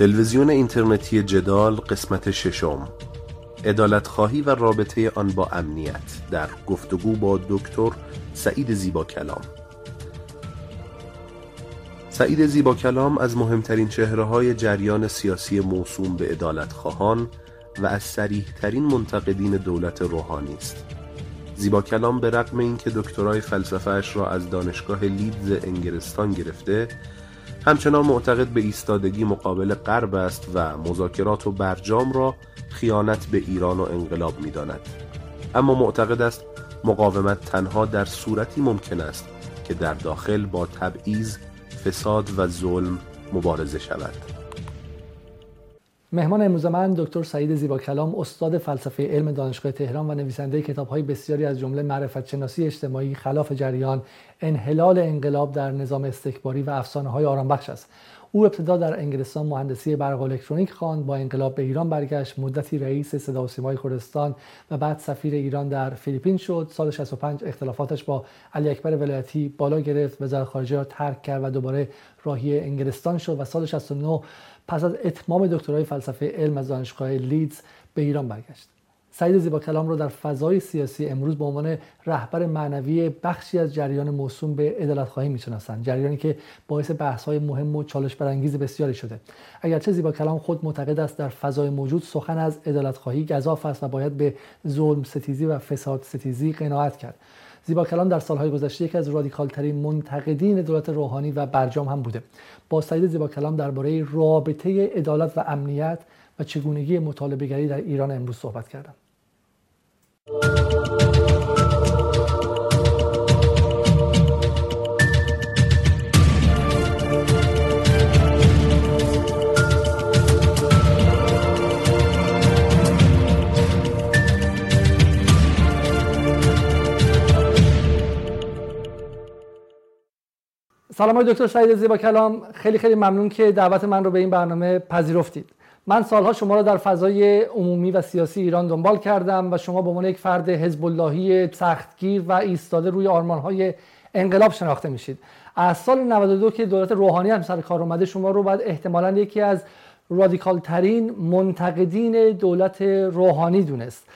تلویزیون اینترنتی جدال قسمت ششم. ادالت خواهی و رابطه آن با امنیت در گفتگو با دکتر سعید زیبا کلام. سعید زیبا کلام از مهمترین چهره های جریان سیاسی موسوم به ادالت خواهان و از سریح ترین منتقدین دولت روحانی است. زیبا کلام به رغم اینکه دکترای فلسفهش را از دانشگاه لیدز انگلستان گرفته همچنان معتقد به ایستادگی مقابل غرب است و مذاکرات و برجام را خیانت به ایران و انقلاب می داند. اما معتقد است مقاومت تنها در صورتی ممکن است که در داخل با تبعیض، فساد و ظلم مبارزه شود. مهمان امروز من دکتر سعید زیبا کلام استاد فلسفه علم دانشگاه تهران و نویسنده کتاب‌های بسیاری از جمله معرفت شناسی اجتماعی خلاف جریان انحلال انقلاب در نظام استکباری و افسانه های آرامبخش است. او ابتدا در انگلستان مهندسی برق الکترونیک خواند با انقلاب به ایران برگشت مدتی رئیس صدا و سیمای کردستان و بعد سفیر ایران در فیلیپین شد. سال 65 اختلافاتش با علی اکبر ولایتی بالا گرفت وزارت خارجه را ترک کرد و دوباره راهی انگلستان شد و سال 69 پس از اتمام دکترای فلسفه علم از دانشگاه لیدز به ایران برگشت. سعید زیبا کلام رو در فضای سیاسی امروز به عنوان رهبر معنوی بخشی از جریان موسوم به عدالت خواهی می‌شناسند جریانی که باعث بحث های مهم و چالش برانگیز بسیاری شده. اگرچه زیبا کلام خود معتقد است در فضای موجود سخن از عدالت خواهی گزاف است و باید به ظلم ستیزی و فساد ستیزی قناعت کرد. زیبا کلام در سالهای گذشته یکی از رادیکال ترین منتقدین دولت روحانی و برجام هم بوده. با سعید زیبا کلام درباره رابطه عدالت و امنیت و چگونگی مطالبه گری در ایران امروز صحبت کردم. سلام های دکتر سعید زیبا کلام. خیلی خیلی ممنون که دعوت من رو به این برنامه پذیرفتید. من سالها شما را در فضای عمومی و سیاسی ایران دنبال کردم و شما به عنوان یک فرد حزب اللهی سختگیر و ایستاده روی آرمانهای انقلاب شناخته میشید. از سال 92 که دولت روحانی هم سر کار اومده شما رو باید احتمالا یکی از رادیکال ترین منتقدین دولت روحانی دونست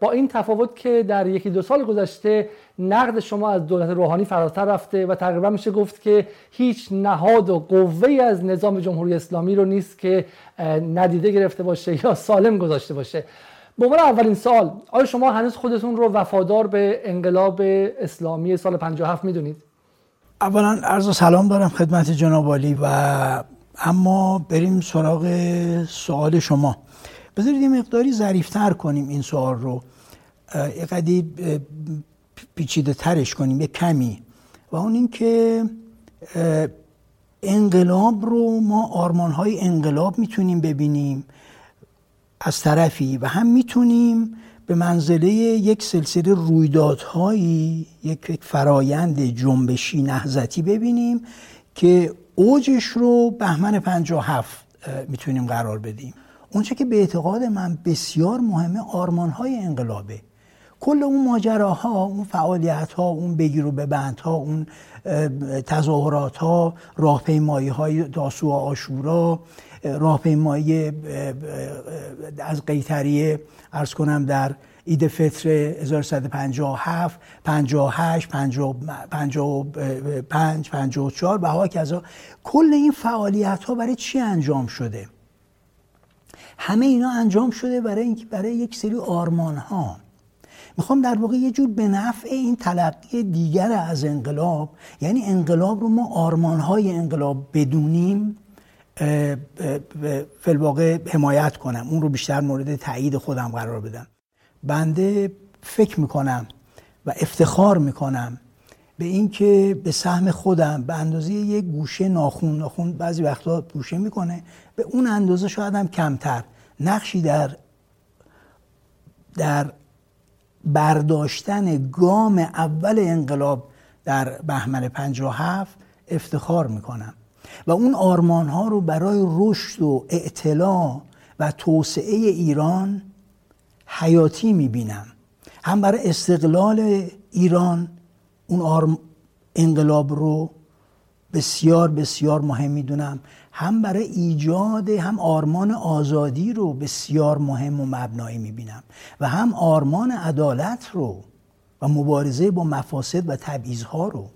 با این تفاوت که در یکی دو سال گذشته نقد شما از دولت روحانی فراتر رفته و تقریبا میشه گفت که هیچ نهاد و قوه از نظام جمهوری اسلامی رو نیست که ندیده گرفته باشه یا سالم گذاشته باشه به عنوان اولین سال آیا شما هنوز خودتون رو وفادار به انقلاب اسلامی سال 57 می‌دونید؟ اولا عرض سلام دارم خدمت جناب و اما بریم سراغ سوال شما. بذارید یه مقداری ظریفتر کنیم این سوال رو. یه قدی پیچیده ترش کنیم یه کمی. و اون این که انقلاب رو ما آرمان های انقلاب می‌تونیم ببینیم از طرفی و هم می‌تونیم به منزله یک سلسله رویدادهایی یک فرایند جنبشی نهزتی ببینیم که اوجش رو بهمن 57 می‌تونیم قرار بدیم. اونچه که به اعتقاد من بسیار مهمه آرمان های انقلابه. کل اون ماجراها اون فعالیت ها اون بگیر و ببند ها اون تظاهرات ها راهپیمایی های داسو و آشورا راهپیمایی از قیتریه ارز کنم در عید فطر 1157 58 55 54 و ها کذا کل این فعالیت ها برای چی انجام شده؟ همه اینا انجام شده برای اینکه برای یک سری آرمان ها می‌خوام در واقع یه جور به نفع این تلقی دیگر از انقلاب یعنی انقلاب رو ما آرمان های انقلاب بدونیم فلواقع حمایت کنم. اون رو بیشتر مورد تایید خودم قرار بدم. بنده فکر می‌کنم و افتخار می‌کنم به اینکه به سهم خودم به اندازه یک گوشه ناخون ناخون بعضی وقتا گوشه می‌کنه به اون اندازه شاید هم کمتر. نقشی در در برداشتن گام اول انقلاب در بهمن 57 افتخار می‌کنم. و اون آرمان ها رو برای رشد و اعتلاع و توسعه ایران حیاتی می‌بینم. هم برای استقلال ایران اون انقلاب رو بسیار بسیار مهم می‌دونم. هم برای ایجاد هم آرمان آزادی رو بسیار مهم و مبنایی می‌بینم. و هم آرمان عدالت رو و مبارزه با مفاسد و تبعیضها رو.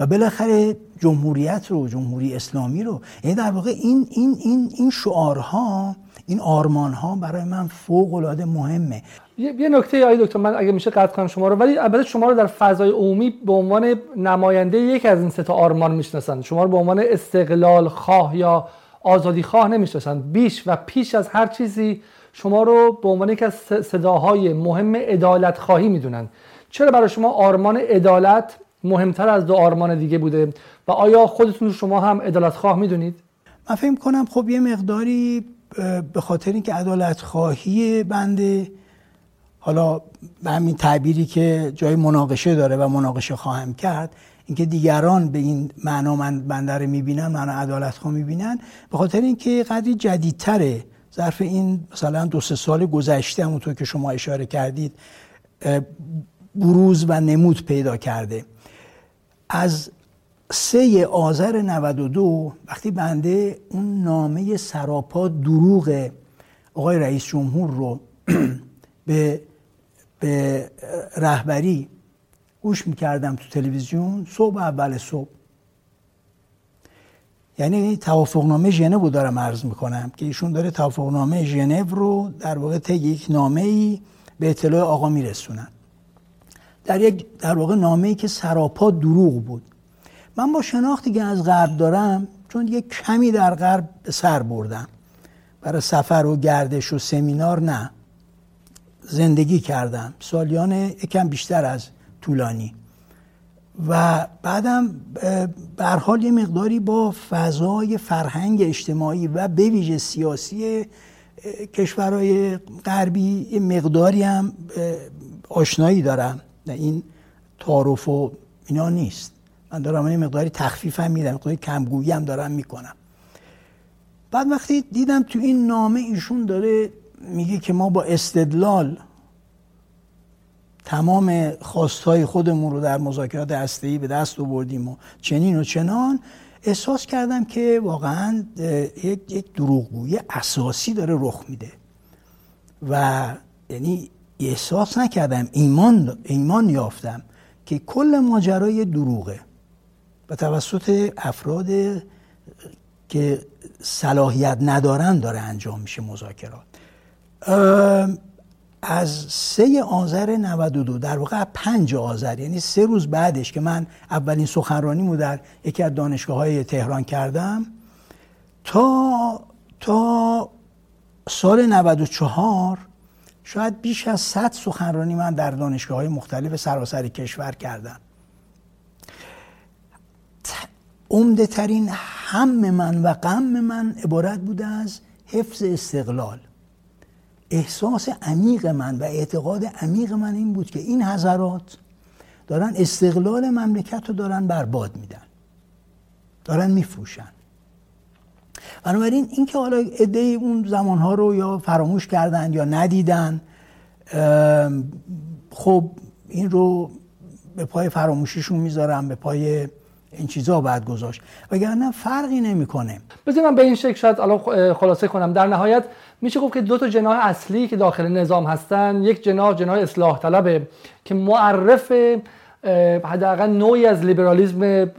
و بالاخره جمهوریت رو جمهوری اسلامی رو یعنی در واقع این این این این شعارها این آرمانها برای من فوق العاده مهمه. یه نکته آقای دکتر من اگه میشه قطع کنم شما رو ولی البته شما رو در فضای عمومی به عنوان نماینده یک از این سه تا آرمان می‌شناسن شما رو به عنوان استقلال خواه یا آزادی خواه نمی‌شناسن بیش و پیش از هر چیزی شما رو به عنوان یک از صداهای مهم عدالت خواهی می‌دونن چرا برای شما آرمان عدالت مهمتر از دو آرمان دیگه بوده. و آیا خودتون شما هم عدالت خواه می‌دونید؟ من فکر کنم خب یه مقداری به خاطر اینکه عدالت خواهی بنده حالا به همین تعبیری که جای مناقشه داره و مناقشه خواهم کرد اینکه دیگران به این معنا من بنده رو می‌بینن معنا عدالت خواه می‌بینن به خاطر اینکه قدری جدیدتره. ظرف این مثلا دو سه سال گذشته همونطور که شما اشاره کردید بروز و نمود پیدا کرده. از سه آذر 92 وقتی بنده اون نامه سراپا دروغ آقای رئیس جمهور رو به, به رهبری گوش می‌کردم تو تلویزیون صبح اول صبح. یعنی توافقنامه ژنو دارم عرض می‌کنم که ایشون داره توافقنامه ژنو رو در واقع طی یک نامه ای به اطلاع آقا میرسونن. در یک در واقع نامه ای که سراپا دروغ بود. من با شناختی که از غرب دارم چون یک کمی در غرب به سر بردم. برای سفر و گردش و سمینار نه. زندگی کردم. سالیان یکم بیشتر از طولانی. و بعدم به حال یه مقداری با فضای فرهنگ اجتماعی و به ویژه سیاسی کشورهای غربی یه مقداری هم آشنایی دارم. این تعارف و اینا نیست. من دارم این مقداری تخفیف هم میدم مقداری کمگویی هم دارم می‌کنم. بعد وقتی دیدم تو این نامه ایشون داره میگه که ما با استدلال تمام خواستهای خودمون رو در مذاکرات هسته‌ای به دست آوردیم و چنین و چنان احساس کردم که واقعا یک یک دروغگویی اساسی داره رخ میده. و یعنی احساس نکردم ایمان ایمان یافتم که کل ماجرای دروغه و توسط افراد که صلاحیت ندارن داره انجام میشه مذاکرات. از سه آذر 92 در واقع پنج آذر یعنی سه روز بعدش که من اولین سخنرانیمو در یکی از دانشگاه های تهران کردم تا تا سال 94 شاید بیش از 100 سخنرانی من در دانشگاه های مختلف سراسر کشور کردم. عمده ترین هم من و غم من عبارت بوده از حفظ استقلال. احساس عمیق من و اعتقاد عمیق من این بود که این حضرات دارن استقلال مملکت رو دارن برباد میدن. دارن میفروشن. بنابراین اینکه حالا عده اون زمانها رو یا فراموش کردن یا ندیدن خب این رو به پای فراموشیشون می‌ذارم به پای این چیزا باید گذاشت. وگرنه فرقی نمی‌کنه. بذار من به این شکل شاید الان خلاصه کنم. در نهایت میشه گفت که دو تا جناح اصلی که داخل نظام هستن یک جناح جناح اصلاح طلبه که معرف حداقل نوعی از لیبرالیزم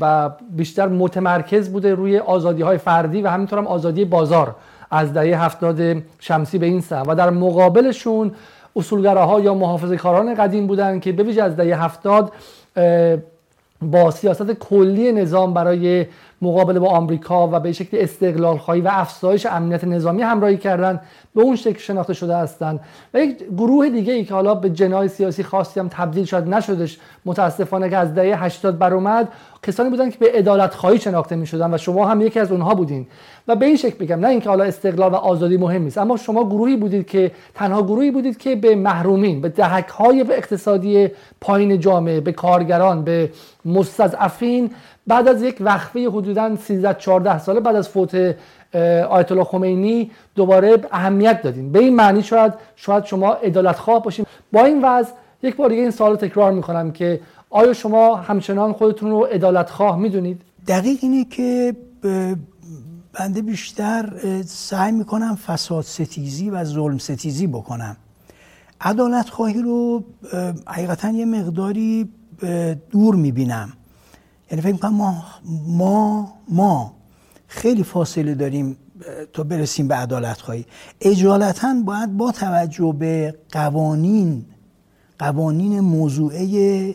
و بیشتر متمرکز بوده روی آزادی های فردی و همینطور هم آزادی بازار از دهه هفتاد شمسی به این سم و در مقابلشون اصولگراها یا محافظه کاران قدیم بودن که به از دهه هفتاد با سیاست کلی نظام برای مقابله با آمریکا و به شکل استقلال خواهی و افزایش امنیت نظامی همراهی کردن به اون شکل شناخته شده هستند و یک گروه دیگه ای که حالا به جنای سیاسی خاصی هم تبدیل شد نشدش متاسفانه که از دهه 80 بر اومد کسانی بودن که به عدالت خواهی شناخته می شدن و شما هم یکی از اونها بودین. و به این شکل بگم نه اینکه حالا استقلال و آزادی مهم نیست اما شما گروهی بودید که تنها گروهی بودید که به محرومین به دهک های اقتصادی پایین جامعه به کارگران به مستضعفین بعد از یک وقفه حدودا 13 14 ساله بعد از فوت آیت الله خمینی دوباره اهمیت دادیم به این معنی شاید شاید شما عدالت خواه باشیم با این وضع یک بار دیگه این سوال تکرار می‌کنم که آیا شما همچنان خودتون رو عدالت خواه می‌دونید؟ دقیق اینه که بنده بیشتر سعی می‌کنم فساد ستیزی و ظلم ستیزی بکنم. عدالت خواهی رو حقیقتا یه مقداری دور می‌بینم. یعنی فکر می‌کنم ما, ما, ما خیلی فاصله داریم تا برسیم به عدالت خواهی اجالتا باید با توجه به قوانین قوانین موضوعه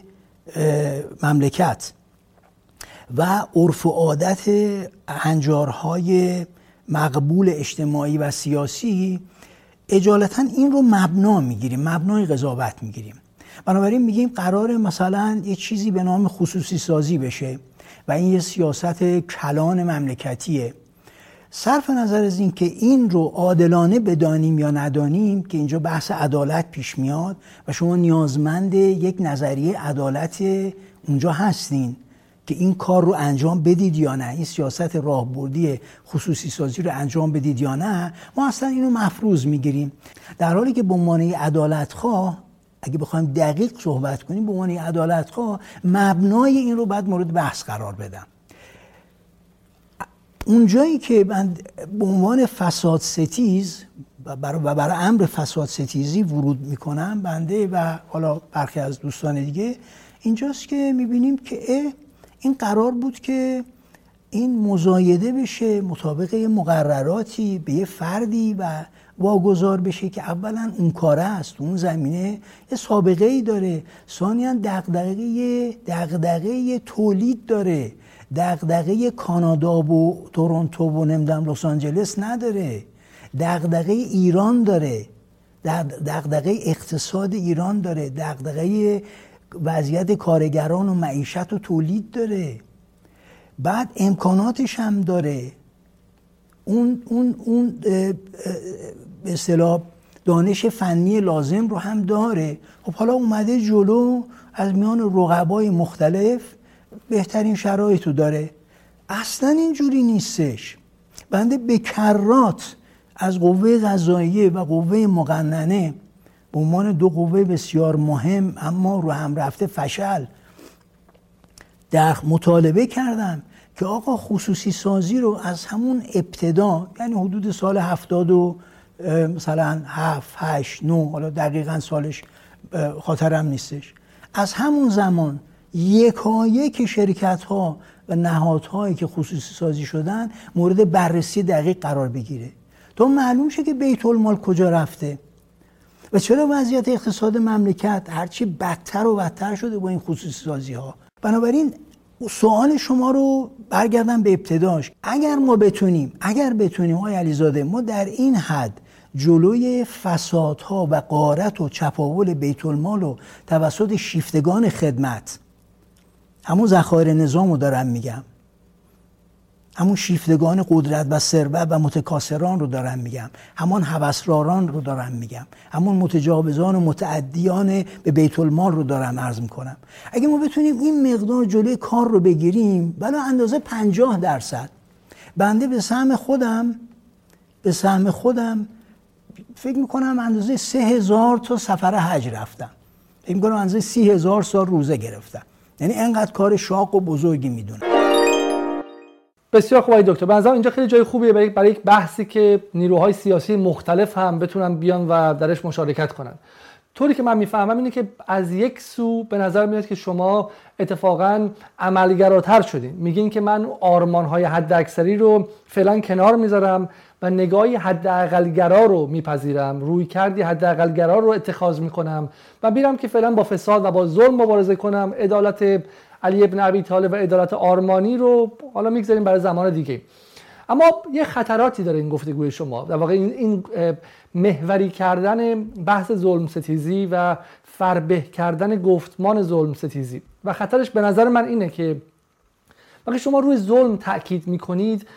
مملکت و عرف و عادت هنجارهای مقبول اجتماعی و سیاسی اجالتا این رو مبنا می‌گیریم مبنای قضاوت می‌گیریم. بنابراین میگیم قرار مثلا یه چیزی به نام خصوصی سازی بشه و این یه سیاست کلان مملکتیه. صرف نظر از این که این رو عادلانه بدانیم یا ندانیم که اینجا بحث عدالت پیش میاد و شما نیازمند یک نظریه عدالت اونجا هستین که این کار رو انجام بدید یا نه این سیاست راهبردی خصوصی سازی رو انجام بدید یا نه ما اصلا اینو مفروض می‌گیریم. در حالی که به عنوان عدالت خواه اگه بخوایم دقیق صحبت کنیم به عنوان عدالت خواه مبنای این رو باید مورد بحث قرار بدم. اونجایی که من به عنوان فساد ستیز و برای, امر فساد ستیزی ورود می‌کنم بنده و حالا برخی از دوستان دیگه اینجاست که می‌بینیم که این قرار بود که این مزایده بشه مطابق مقرراتی به یه فردی و واگذار بشه که اولا اون کاره است اون زمینه یه سابقه ای داره. ثانیا دغدغه دغدغه تولید داره. دغدغه کانادا و تورنتو و نمی‌دونم لس آنجلس نداره. دغدغه ایران داره. دغدغه اقتصاد ایران داره. دغدغه وضعیت کارگران و معیشت و تولید داره. بعد امکاناتش هم داره. اون اون اون به اصطلاح دانش فنی لازم رو هم داره. خب حالا اومده جلو از میان رقبای مختلف بهترین شرایط رو داره. اصلا اینجوری نیستش. بنده به کرات از قوه غذاییه و قوه مقننه به عنوان دو قوه بسیار مهم اما رو هم رفته فشل در مطالبه کردم که آقا خصوصی سازی رو از همون ابتدا یعنی حدود سال هفتاد و مثلا هفت هشت نو حالا دقیقا سالش خاطرم نیستش. از همون زمان یکایک شرکت ها و نهادهایی که خصوصی سازی شدن مورد بررسی دقیق قرار بگیره. تو معلوم شه که بیت المال کجا رفته و چرا وضعیت اقتصاد مملکت هرچی بدتر و بدتر شده با این خصوصی سازی ها بنابراین سوال شما رو برگردم به ابتداش. اگر ما بتونیم اگر بتونیم های علیزاده ما در این حد جلوی فسادها و قارت و چپاول بیت المال و توسط شیفتگان خدمت. همون ذخایر نظام رو دارم میگم. همون شیفتگان قدرت و ثروت و متکاسران رو دارم میگم. همون هوسراران رو دارم میگم. همون متجاوزان و متعدیان به بیت المال رو دارم عرض می‌کنم. اگه ما بتونیم این مقدار جلوی کار رو بگیریم بلا اندازه پنجاه درصد. بنده به سهم خودم به سهم خودم فکر می‌کنم اندازه سه هزار تا سفر حج رفتم. فکر می‌کنم اندازه سی هزار سال روزه گرفتم. یعنی انقدر کار شاق و بزرگی می‌دونم. بسیار خوب دکتر. به اینجا خیلی جای خوبیه. برای یک بحثی که نیروهای سیاسی مختلف هم بتونن بیان و درش مشارکت کنن. طوری که من می‌فهمم اینه که از یک سو به نظر میاد که شما اتفاقا عملگراتر شدین. میگین که من آرمان های حد اکثری رو فعلا کنار می‌ذارم. و نگاهی حداقلگرا رو میپذیرم روی کردی حداقلگرا رو اتخاذ می‌کنم و میرم که فعلا با فساد و با ظلم مبارزه کنم. عدالت علی ابن ابی طالب و عدالت آرمانی رو حالا می‌گذاریم برای زمان دیگه. اما یه خطراتی داره این گفتگوی شما. در واقع این محوری کردن بحث ظلم ستیزی و فربه کردن گفتمان ظلم ستیزی. و خطرش به نظر من اینه که وقتی شما روی ظلم تاکید می‌کنید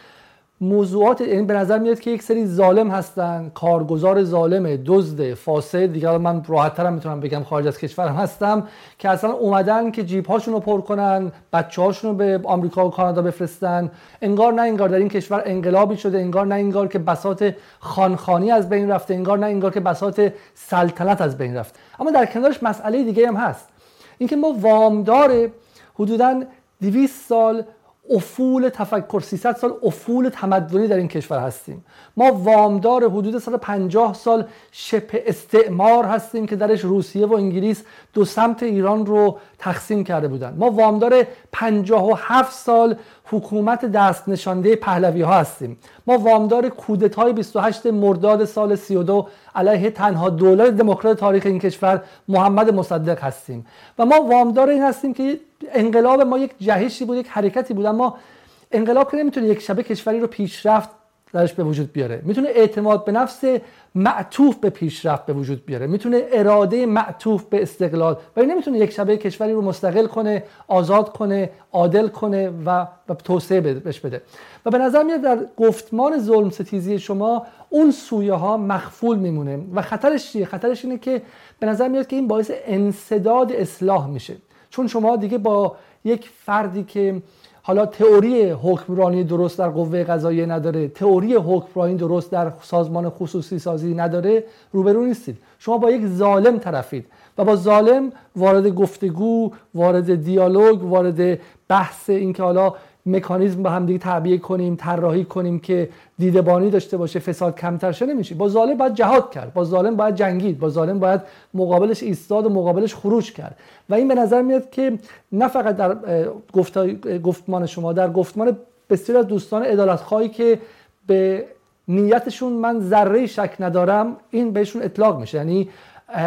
موضوعات یعنی به نظر میاد که یک سری ظالم هستن کارگزار ظالم دزد فاسد. دیگه من راحت ترم می‌تونم بگم خارج از کشورم هستم که اصلا اومدن که جیب هاشون رو پر کنن بچه هاشون رو به آمریکا و کانادا بفرستن. انگار نه انگار در این کشور انقلابی شده انگار نه انگار که بساط خانخانی از بین رفته انگار نه انگار که بساط سلطنت از بین رفته اما در کنارش مسئله دیگه هم هست. اینکه ما وامدار حدودا 200 سال افول تفکر 300 سال افول تمدنی در این کشور هستیم. ما وامدار حدود 150 سال شبه استعمار هستیم که درش روسیه و انگلیس دو سمت ایران رو تقسیم کرده بودن. ما وامدار 57 سال حکومت دست نشانده پهلوی ها هستیم. ما وامدار کودتای 28 مرداد سال 32 علیه تنها دولت دموکرات تاریخ این کشور محمد مصدق هستیم. و ما وامدار این هستیم که انقلاب ما یک جهشی بود یک حرکتی بود اما انقلاب که نمی‌تونه یک شبه کشوری رو پیشرفت درش به وجود بیاره. می‌تونه اعتماد به نفس معطوف به پیشرفت به وجود بیاره. می‌تونه اراده معطوف به استقلال. ولی نمی‌تونه یک شبه کشوری رو مستقل کنه آزاد کنه عادل کنه و, و توسعه بهش بده. و به نظر میاد در گفتمان ظلم ستیزی شما اون سویه ها مخفول میمونه. و خطرش چیه؟ خطرش اینه که به نظر میاد که این باعث انصداد اصلاح میشه. چون شما دیگه با یک فردی که حالا تئوری حکمرانی درست در قوه قضاییه نداره. تئوری حکمرانی درست در سازمان خصوصی سازی نداره روبرو نیستید. شما با یک ظالم طرفید و با ظالم وارد گفتگو وارد دیالوگ وارد بحث اینکه حالا مکانیزم با هم دیگه تعبیه کنیم طراحی کنیم که دیدبانی داشته باشه فساد کمتر شه نمیشه. با ظالم باید جهاد کرد با ظالم باید جنگید با ظالم باید مقابلش ایستاد و مقابلش خروج کرد. و این به نظر میاد که نه فقط در گفتمان شما در گفتمان بسیار از دوستان ادالت خواهی که به نیتشون من ذره شک ندارم این بهشون اطلاق میشه. یعنی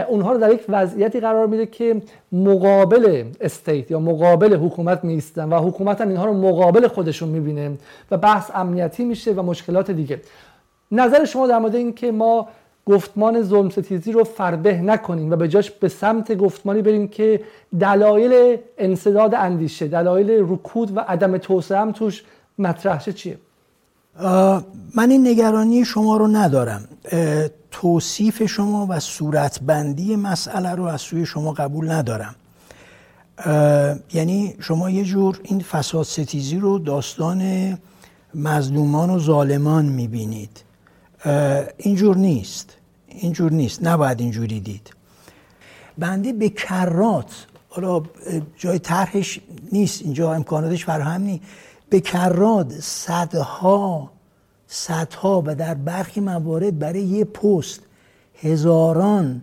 اونها رو در یک وضعیتی قرار میده که مقابل استیت یا مقابل حکومت میستن و حکومت هم اینها رو مقابل خودشون می‌بینه و بحث امنیتی میشه و مشکلات دیگه. نظر شما در مورد اینکه ما گفتمان ظلم ستیزی رو فربه نکنیم و به جاش به سمت گفتمانی بریم که دلایل انصداد اندیشه دلایل رکود و عدم توسعه هم توش مطرح چیه؟ من این نگرانی شما رو ندارم. توصیف شما و صورتبندی مسئله رو از سوی شما قبول ندارم. یعنی شما یه جور این فساد ستیزی رو داستان مظلومان و ظالمان می‌بینید. اینجور نیست. اینجور نیست. نباید اینجوری دید. بنده به کرات حالا جای طرحش نیست. اینجا امکاناتش فراهم نیست. به کرات صدها صدها و در برخی موارد برای یه پست هزاران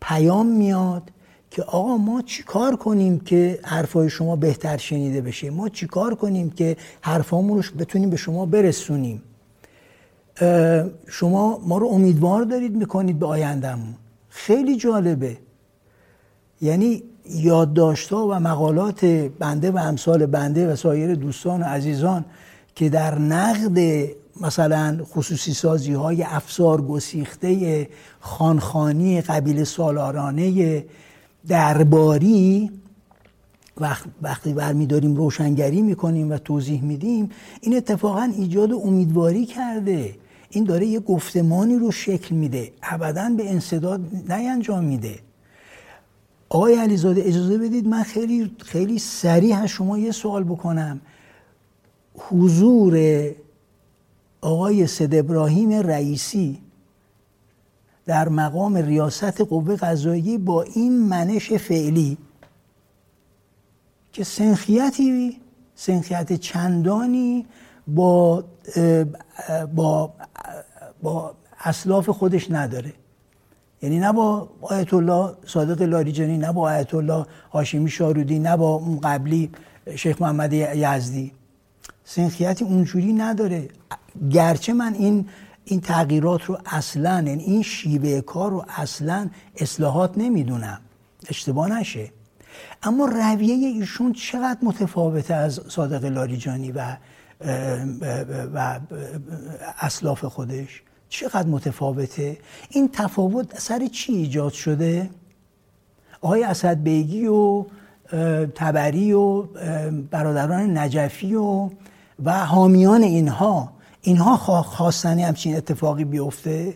پیام میاد که آقا ما چیکار کنیم که حرفای شما بهتر شنیده بشه؟ ما چیکار کنیم که حرفامون رو بتونیم به شما برسونیم؟ شما ما رو امیدوار دارید می‌کنید به آیندهمون. خیلی جالبه. یعنی یادداشتها و مقالات بنده و امثال بنده و سایر دوستان و عزیزان که در نقد مثلا خصوصی سازی های افسار گسیخته خانخانی قبیل سالارانه درباری وقتی برمیداریم روشنگری می‌کنیم و توضیح میدیم این اتفاقا ایجاد امیدواری کرده. این داره یه گفتمانی رو شکل میده. ابدا به انصداد نینجام میده. آقای علیزاده اجازه بدید من خیلی خیلی سریع از شما یه سوال بکنم. حضور آقای سید ابراهیم رئیسی در مقام ریاست قوه قضایی با این منش فعلی که سنخیتی سنخیت چندانی با با با اسلاف خودش نداره. یعنی نه با آیت الله صادق لاریجانی نه با آیت الله هاشمی شارودی نه با اون قبلی شیخ محمد یزدی. سنخیتی اونجوری نداره. گرچه من این این تغییرات رو اصلا یعنی این شیوه کار رو اصلا اصلاحات نمی‌دونم. اشتباه نشه. اما رویه ایشون چقدر متفاوته از صادق لاریجانی و و اسلاف خودش؟ چقدر متفاوته؟ این تفاوت سر چی ایجاد شده؟ آقای اسد بیگی و تبری و برادران نجفی و و حامیان اینها اینها خواستن همچین اتفاقی بیفته؟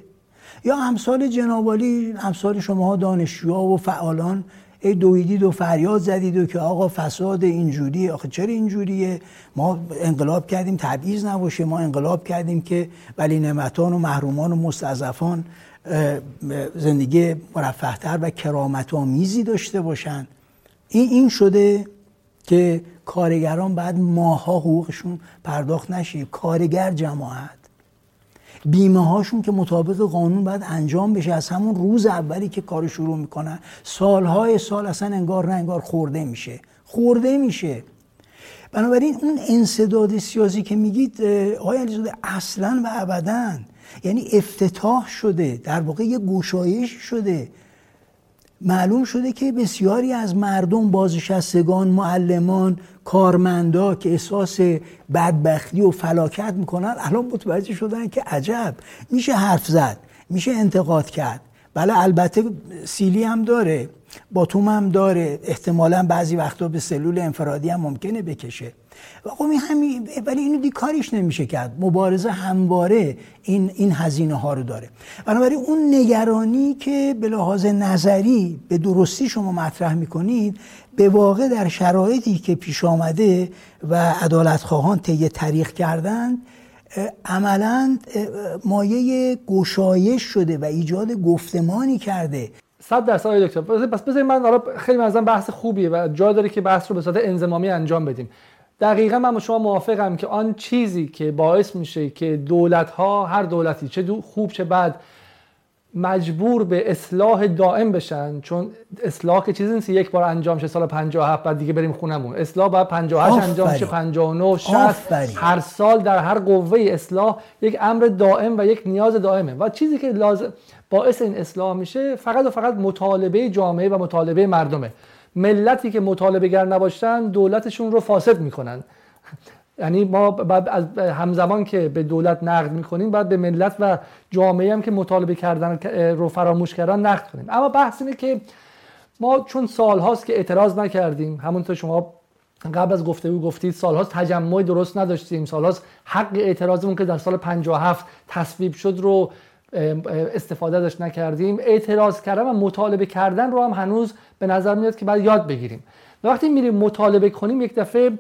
یا امثال جنابالی امثال شما دانشجوها و فعالان ای دویدید و فریاد زدید و که آقا فساد اینجوری آخه چرا اینجوریه؟ ما انقلاب کردیم تبعیض نباشه. ما انقلاب کردیم که ولی نعمتان و محرومان و مستضعفان زندگی مرفهتر و کرامت آمیزی داشته باشن. این این شده که کارگران بعد ماها حقوقشون پرداخت نشه. کارگر جماعت. بیمه هاشون که مطابق قانون باید انجام بشه. از همون روز اولی که کار شروع می‌کنن سالهای سال اصلا انگار نه انگار خورده میشه. خورده میشه. بنابراین اون انصداد سیاسی که میگید آقای علیزاده اصلا و ابدا یعنی افتتاح شده در واقع یه گشایش شده معلوم شده که بسیاری از مردم بازنشستگان معلمان کارمندا که احساس بدبختی و فلاکت می‌کنن الان متوجه شدن که عجب میشه حرف زد میشه انتقاد کرد. بله البته سیلی هم داره باتوم هم داره احتمالا بعضی وقتا به سلول انفرادی هم ممکنه بکشه. و خب همین ولی اینو دی کاریش نمیشه کرد. مبارزه همواره این این هزینه ها رو داره. بنابراین اون نگرانی که به لحاظ نظری به درستی شما مطرح می‌کنید به واقع در شرایطی که پیش آمده و عدالت خواهان طی طریق کردند عملا مایه گشایش شده و ایجاد گفتمانی کرده. صد درصد آقای دکتر. پس بذارید من حالا خیلی مثلا بحث خوبیه و جا داره که بحث رو به صورت انضمامی انجام بدیم. دقیقا من با شما موافقم که آن چیزی که باعث میشه که دولت ها هر دولتی چه خوب چه بد مجبور به اصلاح دائم بشن چون اصلاح که چیزی نیست یک بار انجام شه سال 57 بعد دیگه بریم خونمون. اصلاح باید 58 انجام شه 59 60 هر سال در هر قوه اصلاح یک امر دائم و یک نیاز دائمه. و چیزی که لازم باعث این اصلاح میشه فقط و فقط مطالبه جامعه و مطالبه مردمه. ملتی که مطالبه گر نباشن دولتشون رو فاسد می‌کنن. یعنی ما بعد از همزمان که به دولت نقد می‌کنیم باید به ملت و جامعه هم که مطالبه کردن رو فراموش کردن نقد کنیم. اما بحث اینه که ما چون سالهاست که اعتراض نکردیم همونطور شما قبل از گفته بود گفتید سالهاست تجمع درست نداشتیم. سالهاست حق اعتراضمون که در سال 57 تصویب شد رو استفاده داشت نکردیم. اعتراض کردن و مطالبه کردن رو هم هنوز به نظر میاد که باید یاد بگیریم. وقتی میریم مطالبه کنیم یک دفعه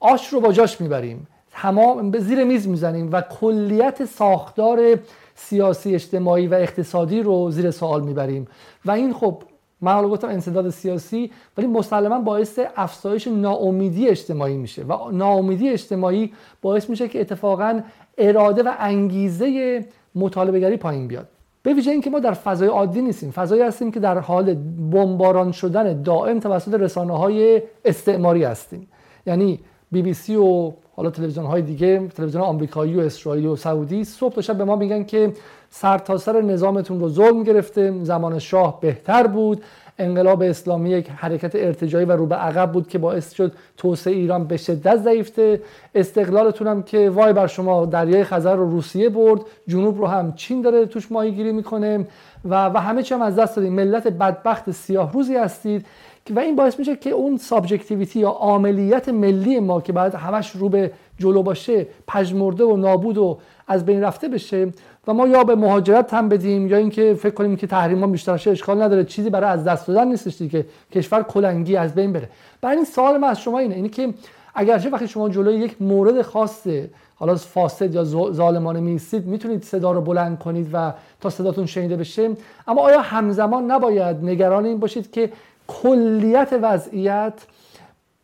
آش رو با جاش می‌بریم. تمام به زیر میز می‌زنیم و کلیت ساختار سیاسی اجتماعی و اقتصادی رو زیر سوال می‌بریم. و این خب من حالا گفتم انسداد سیاسی ولی مسلما باعث افزایش ناامیدی اجتماعی میشه. و ناامیدی اجتماعی باعث میشه که اتفاقا اراده و انگیزه مطالبه گری پایین بیاد. به ویژه اینکه ما در فضای عادی نیستیم. فضایی هستیم که در حال بمباران شدن دائم توسط رسانه های استعماری هستیم. یعنی بی بی سی و حالا تلویزیون های دیگه تلویزیون آمریکایی و اسرائیلی و سعودی صبح تا شب به ما میگن که سر تا سر نظامتون رو ظلم گرفته زمان شاه بهتر بود. انقلاب اسلامی یک حرکت ارتجایی و رو به عقب بود که باعث شد توسعه ایران به شدت ضعیفته. استقلالتون هم که وای بر شما دریای خزر رو روسیه برد جنوب رو هم چین داره توش ماهیگیری می‌کنه و و همه چی هم از دست دادیم. ملت بدبخت سیاه روزی هستید. و این باعث میشه که اون subjectivity یا عاملیت ملی ما که باید همش رو به جلو باشه پژمرده و نابود و از بین رفته بشه و ما یا به مهاجرت هم بدیم یا اینکه فکر کنیم که تحریم ها بیشتر اشکال نداره. چیزی برای از دست دادن نیستش که کشور کلنگی از بین بره. برای این سوال من از شما اینه. اینه که اگرچه وقتی شما جلوی یک مورد خاص حالا فاسد یا ظالمانه میستید می‌تونید صدا رو بلند کنید و تا صداتون شنیده بشه. اما آیا همزمان نباید نگران این باشید که کلیت وضعیت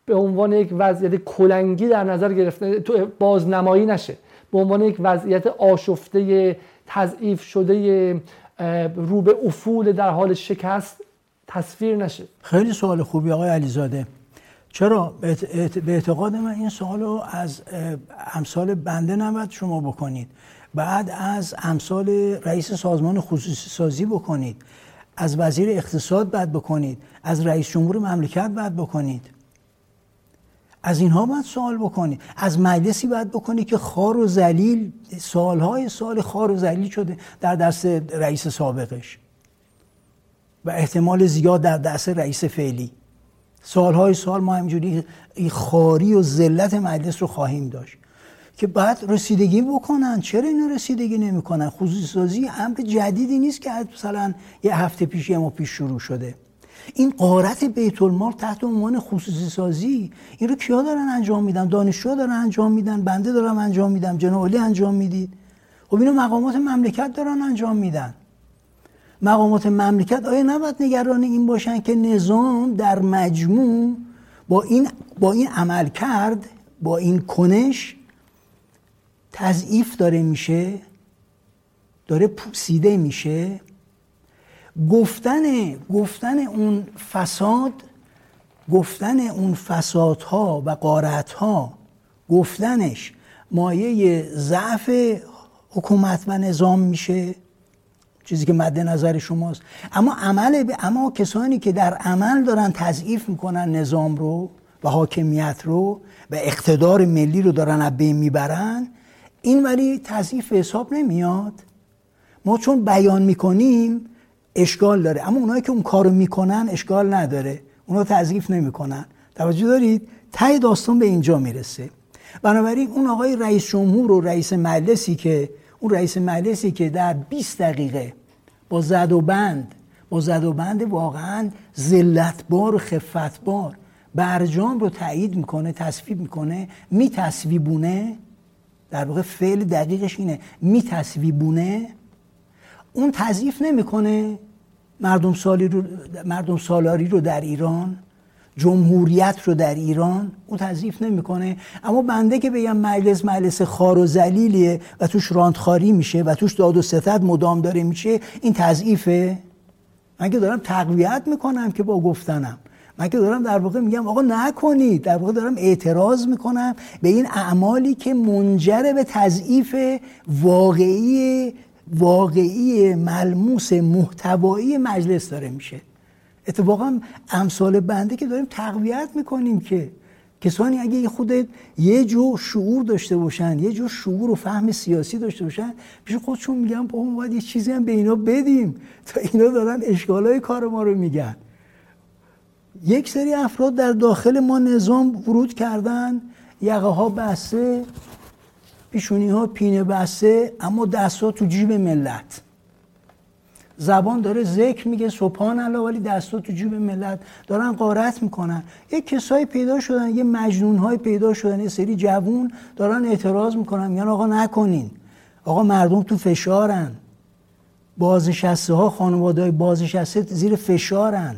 به عنوان یک وضعیت کلنگی در نظر گرفته بازنمایی نشه. به عنوان یک وضعیت آشفته تضعیف شده رو به افول در حال شکست تصویر نشه. خیلی سوال خوبی آقای علیزاده. چرا؟ به اعتقاد من این سوال رو از امثال بنده نباید شما بکنید. بعد از امثال رئیس سازمان خصوصی سازی بکنید. از وزیر اقتصاد باید بکنید از رئیس جمهور مملکت باید بکنید. از اینها باید سوال بکنید از مجلسی باید بکنید که خار و زلیل سالهای سال خار و زلیل شده در دست رئیس سابقش. و احتمال زیاد در دست رئیس فعلی. سالهای سال ما همجوری خاری و ذلت مجلس رو خواهیم داشت. که بعد رسیدگی بکنن. چرا اینو رسیدگی نمی‌کنن؟ خصوصی سازی امر جدیدی نیست که مثلا یه هفته پیش یه ما پیش شروع شده. این قارت بیت المال تحت عنوان خصوصی سازی این رو کیا دارن انجام میدن؟ دانشجو دارن انجام میدن بنده دارم انجام میدم جناب انجام می‌دید. خب اینو مقامات مملکت دارن انجام میدن. مقامات مملکت آیا نباید نگران این باشن که نظام در مجموع با این با این عمل کرد با این کنش تضعیف داره میشه داره پوسیده میشه. گفتن گفتن اون فساد گفتن اون فسادها و قارتها گفتنش مایه ضعف حکومت و نظام میشه چیزی که مد نظر شماست. اما عمل به اما کسانی که در عمل دارن تضعیف می‌کنن نظام رو و حاکمیت رو و اقتدار ملی رو دارن از بین می‌برن این ولی تضعیف حساب نمیاد. ما چون بیان می‌کنیم اشکال داره. اما اونایی که اون کارو می‌کنن اشکال نداره. اونا تضعیف نمی‌کنن. توجه دارید؟ تای داستان به اینجا می‌رسه. بنابراین اون آقای رئیس جمهور و رئیس مجلسی که اون رئیس مجلسی که در 20 دقیقه با زد و بند با زد و بند واقعا ذلتبار و خفتبار برجام رو تایید می‌کنه تصویب می‌کنه میتصویبونه. در واقع فعل دقیقش اینه. میتصویبونه اون تضعیف نمی‌کنه مردم سالی رو مردم سالاری رو در ایران جمهوریت رو در ایران. او تضعیف نمی‌کنه. اما بنده که بگم مجلس مجلس خار و زلیلیه و توش راندخاری میشه و توش داد و ستد مدام داره میشه این تضعیفه. من که دارم تقویت می‌کنم که با گفتنم. من که دارم در واقع میگم آقا نکنید. در واقع دارم اعتراض می‌کنم به این اعمالی که منجر به تضعیف واقعی واقعی ملموس محتوایی مجلس داره میشه. اتفاقا امثال بنده که داریم تقویت می‌کنیم که کسانی اگه خود یه جو شعور داشته باشن یه جو شعور و فهم سیاسی داشته باشن پیش خودشون میگن با باید یه چیزی هم به اینا بدیم تا اینا دارن اشکالای کار ما رو میگن. یک سری افراد در داخل ما نظام ورود کردن. یقه ها بسته پیشونی ها پینه بسته اما دست ها تو جیب ملت. زبان داره ذکر میگه سبحان الله ولی دستا تو جیب ملت دارن قارت می‌کنن. یه کسایی پیدا شدن یه مجنون های پیدا شدن یه سری جوون دارن اعتراض می‌کنن میگن آقا نکنین. آقا مردم تو فشارن. بازنشسته ها خانواده های بازنشسته زیر فشارن.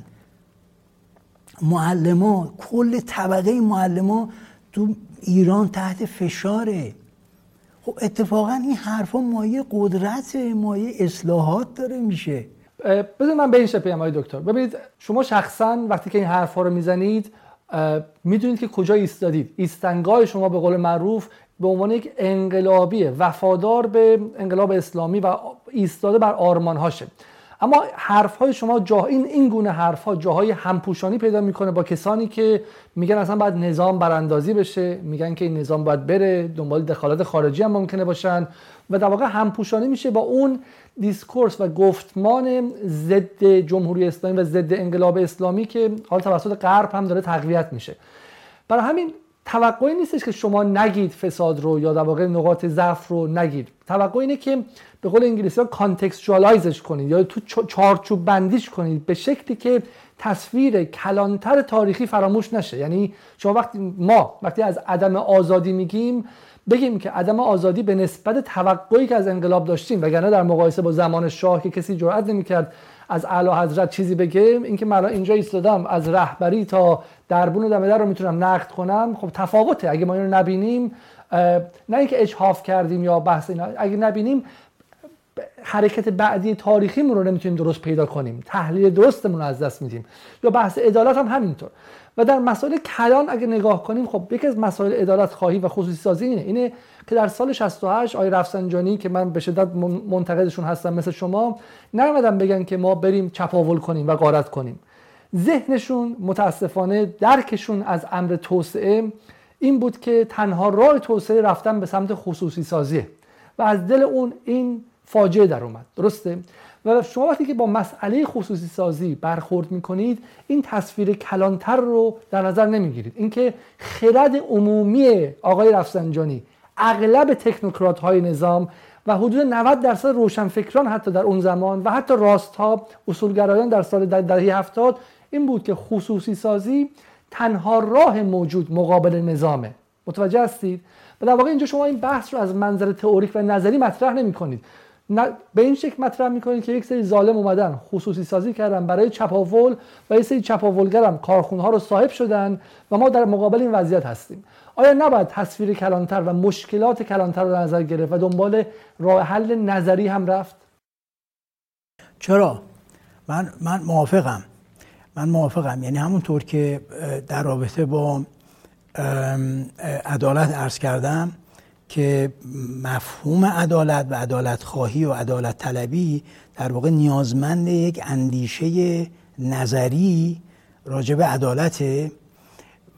معلم کل طبقه معلم تو ایران تحت فشاره. خب اتفاقا این حرفا مایه قدرت مایه اصلاحات داره میشه. بذار من به این شپیم های دکتر. ببینید شما شخصا وقتی که این حرفا رو می‌زنید می‌دونید که کجا ایستادید. ایستنگاه شما به قول معروف به عنوان یک انقلابی وفادار به انقلاب اسلامی و ایستاده بر آرمانهاشه. اما حرف های شما جا این این گونه حرف ها جاهای همپوشانی پیدا می‌کنه با کسانی که میگن اصلا باید نظام براندازی بشه میگن که این نظام باید بره دنبال دخالت خارجی هم ممکنه باشن و در واقع همپوشانی میشه با اون دیسکورس و گفتمان ضد جمهوری اسلامی و ضد انقلاب اسلامی که حال توسط غرب هم داره تقویت میشه. برای همین توقعی نیستش که شما نگید فساد رو یا در واقع نقاط ضعف رو نگید. توقع اینه که به قول انگلیسی ها کانتکستوالایزش کنید یا تو چارچوب بندیش کنید به شکلی که تصویر کلانتر تاریخی فراموش نشه. یعنی شما وقتی ما وقتی از عدم آزادی میگیم بگیم که عدم آزادی به نسبت توقعی که از انقلاب داشتیم وگرنه در مقایسه با زمان شاه که کسی جرئت نمی‌کرد از اعلی حضرت چیزی بگه اینکه من اینجا ایستادم از رهبری تا دربون و دمدر رو می‌تونم نقد کنم. خب تفاوته. اگه ما اینو نبینیم نه اینکه اجحاف کردیم یا بحث اینا. اگه نبینیم حرکت بعدی تاریخیمون رو نمی‌تونیم درست پیدا کنیم. تحلیل درستمون رو از دست میدیم. یا بحث عدالت هم همینطور. و در مسائل کلان اگه نگاه کنیم خب یکی از مسائل عدالت خواهی و خصوصی سازی اینه. اینه که در سال 68 آقای رفسنجانی که من به شدت منتقدشون هستم مثل شما نرمدن بگن که ما بریم چپاول کنیم و غارت کنیم. ذهنشون متاسفانه درکشون از امر توسعه این بود که تنها راه توسعه رفتن به سمت خصوصی سازیه و از دل اون این فاجعه در اومد. درسته؟ و شما وقتی که با مسئله خصوصی سازی برخورد می‌کنید این تصویر کلانتر رو در نظر نمی‌گیرید. اینکه خرد عمومی آقای رفسنجانی اغلب تکنوکرات های نظام و حدود 90 درصد روشنفکران حتی در اون زمان و حتی راست ها اصولگرایان در سال دهه 70 این بود که خصوصی سازی تنها راه موجود مقابل نظامه. متوجه هستید؟ و در واقع اینجا شما این بحث رو از منظر تئوریک و نظری مطرح نمی کنید به این شکل مطرح می‌کنید که یک سری ظالم اومدن خصوصی سازی کردن برای چپاول و یک سری چپاولگرم کارخونه ها رو صاحب شدن و ما در مقابل این وضعیت هستیم. آیا نباید تصویر کلانتر و مشکلات کلانتر رو نظر گرفت و دنبال راه حل نظری هم رفت؟ چرا؟ من من موافقم. من موافقم. یعنی همونطور که در رابطه با عدالت عرض کردم که مفهوم عدالت و عدالت خواهی و عدالت طلبی در واقع نیازمند یک اندیشه نظری راجع به عدالته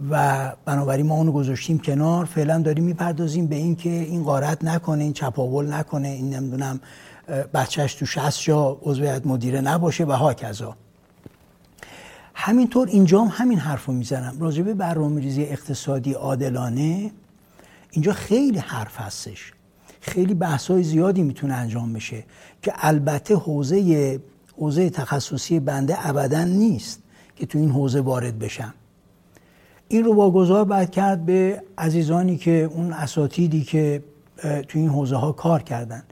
و بنابراین ما اونو گذاشتیم کنار. فعلا داریم می‌پردازیم به این که این غارت نکنه این چپاول نکنه این نمی‌دونم بچهش تو شست جا عضویت مدیره نباشه و ها کذا همینطور اینجا هم همین حرف رو می‌زنم. راجبه برنامه ریزی اقتصادی عادلانه اینجا خیلی حرف هستش. خیلی بحث های زیادی می‌تونه انجام بشه که البته حوزه حوزه تخصصی بنده ابدا نیست که تو این حوزه وارد بشم. این رو واگذار باید کرد به عزیزانی که اون اساتیدی که تو این حوزه ها کار کردن.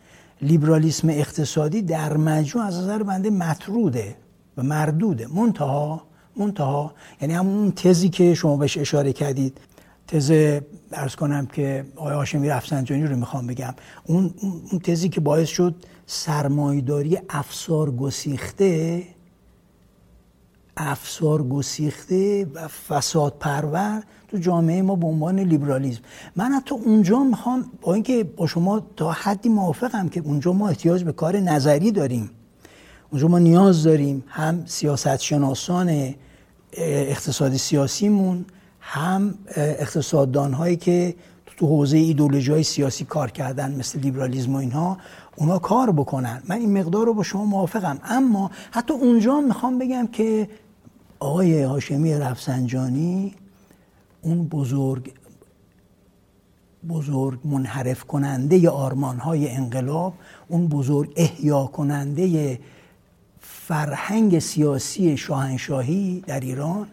لیبرالیسم اقتصادی در مجموع از نظر بنده مطروده و مردوده. منتها منتها یعنی همون تزی که شما بهش اشاره کردید تز ارز کنم که آقای هاشمی رفسنجانی رو می‌خوام بگم. اون اون تزی که باعث شد سرمایداری افسار گسیخته افسار گسیخته و فساد پرور تو جامعه ما به عنوان لیبرالیزم من حتی اونجا می‌خوام با اینکه با شما تا حدی موافقم که اونجا ما احتیاج به کار نظری داریم. اونجا ما نیاز داریم. هم سیاست شناسان اقتصادی سیاسیمون هم اقتصاددان هایی که تو حوزه ایدولوژی های سیاسی کار کردن مثل لیبرالیزم و اینها اونا کار بکنن. من این مقدار رو با شما موافقم. اما حتی اونجا می‌خوام بگم که آقای هاشمی رفسنجانی اون بزرگ بزرگ منحرف کننده آرمان های انقلاب اون بزرگ احیا کننده فرهنگ سیاسی شاهنشاهی در ایران.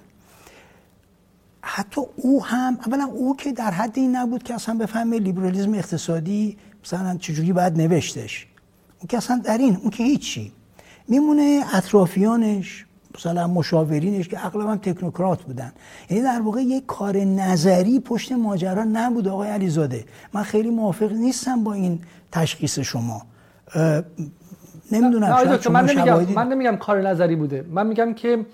حتی او هم اولا او که در حد این نبود که اصلا بفهمه لیبرالیزم اقتصادی مثلا چجوری باید نوشتش. اون که اصلا در این اون که هیچی. میمونه اطرافیانش مثلا مشاورینش که اغلبا تکنوکرات بودن. یعنی در واقع یک کار نظری پشت ماجرا نبود آقای علیزاده. من خیلی موافق نیستم با این تشخیص شما. نمی‌دونم نه من نمیگم من نمیگم کار نظری بوده. من میگم که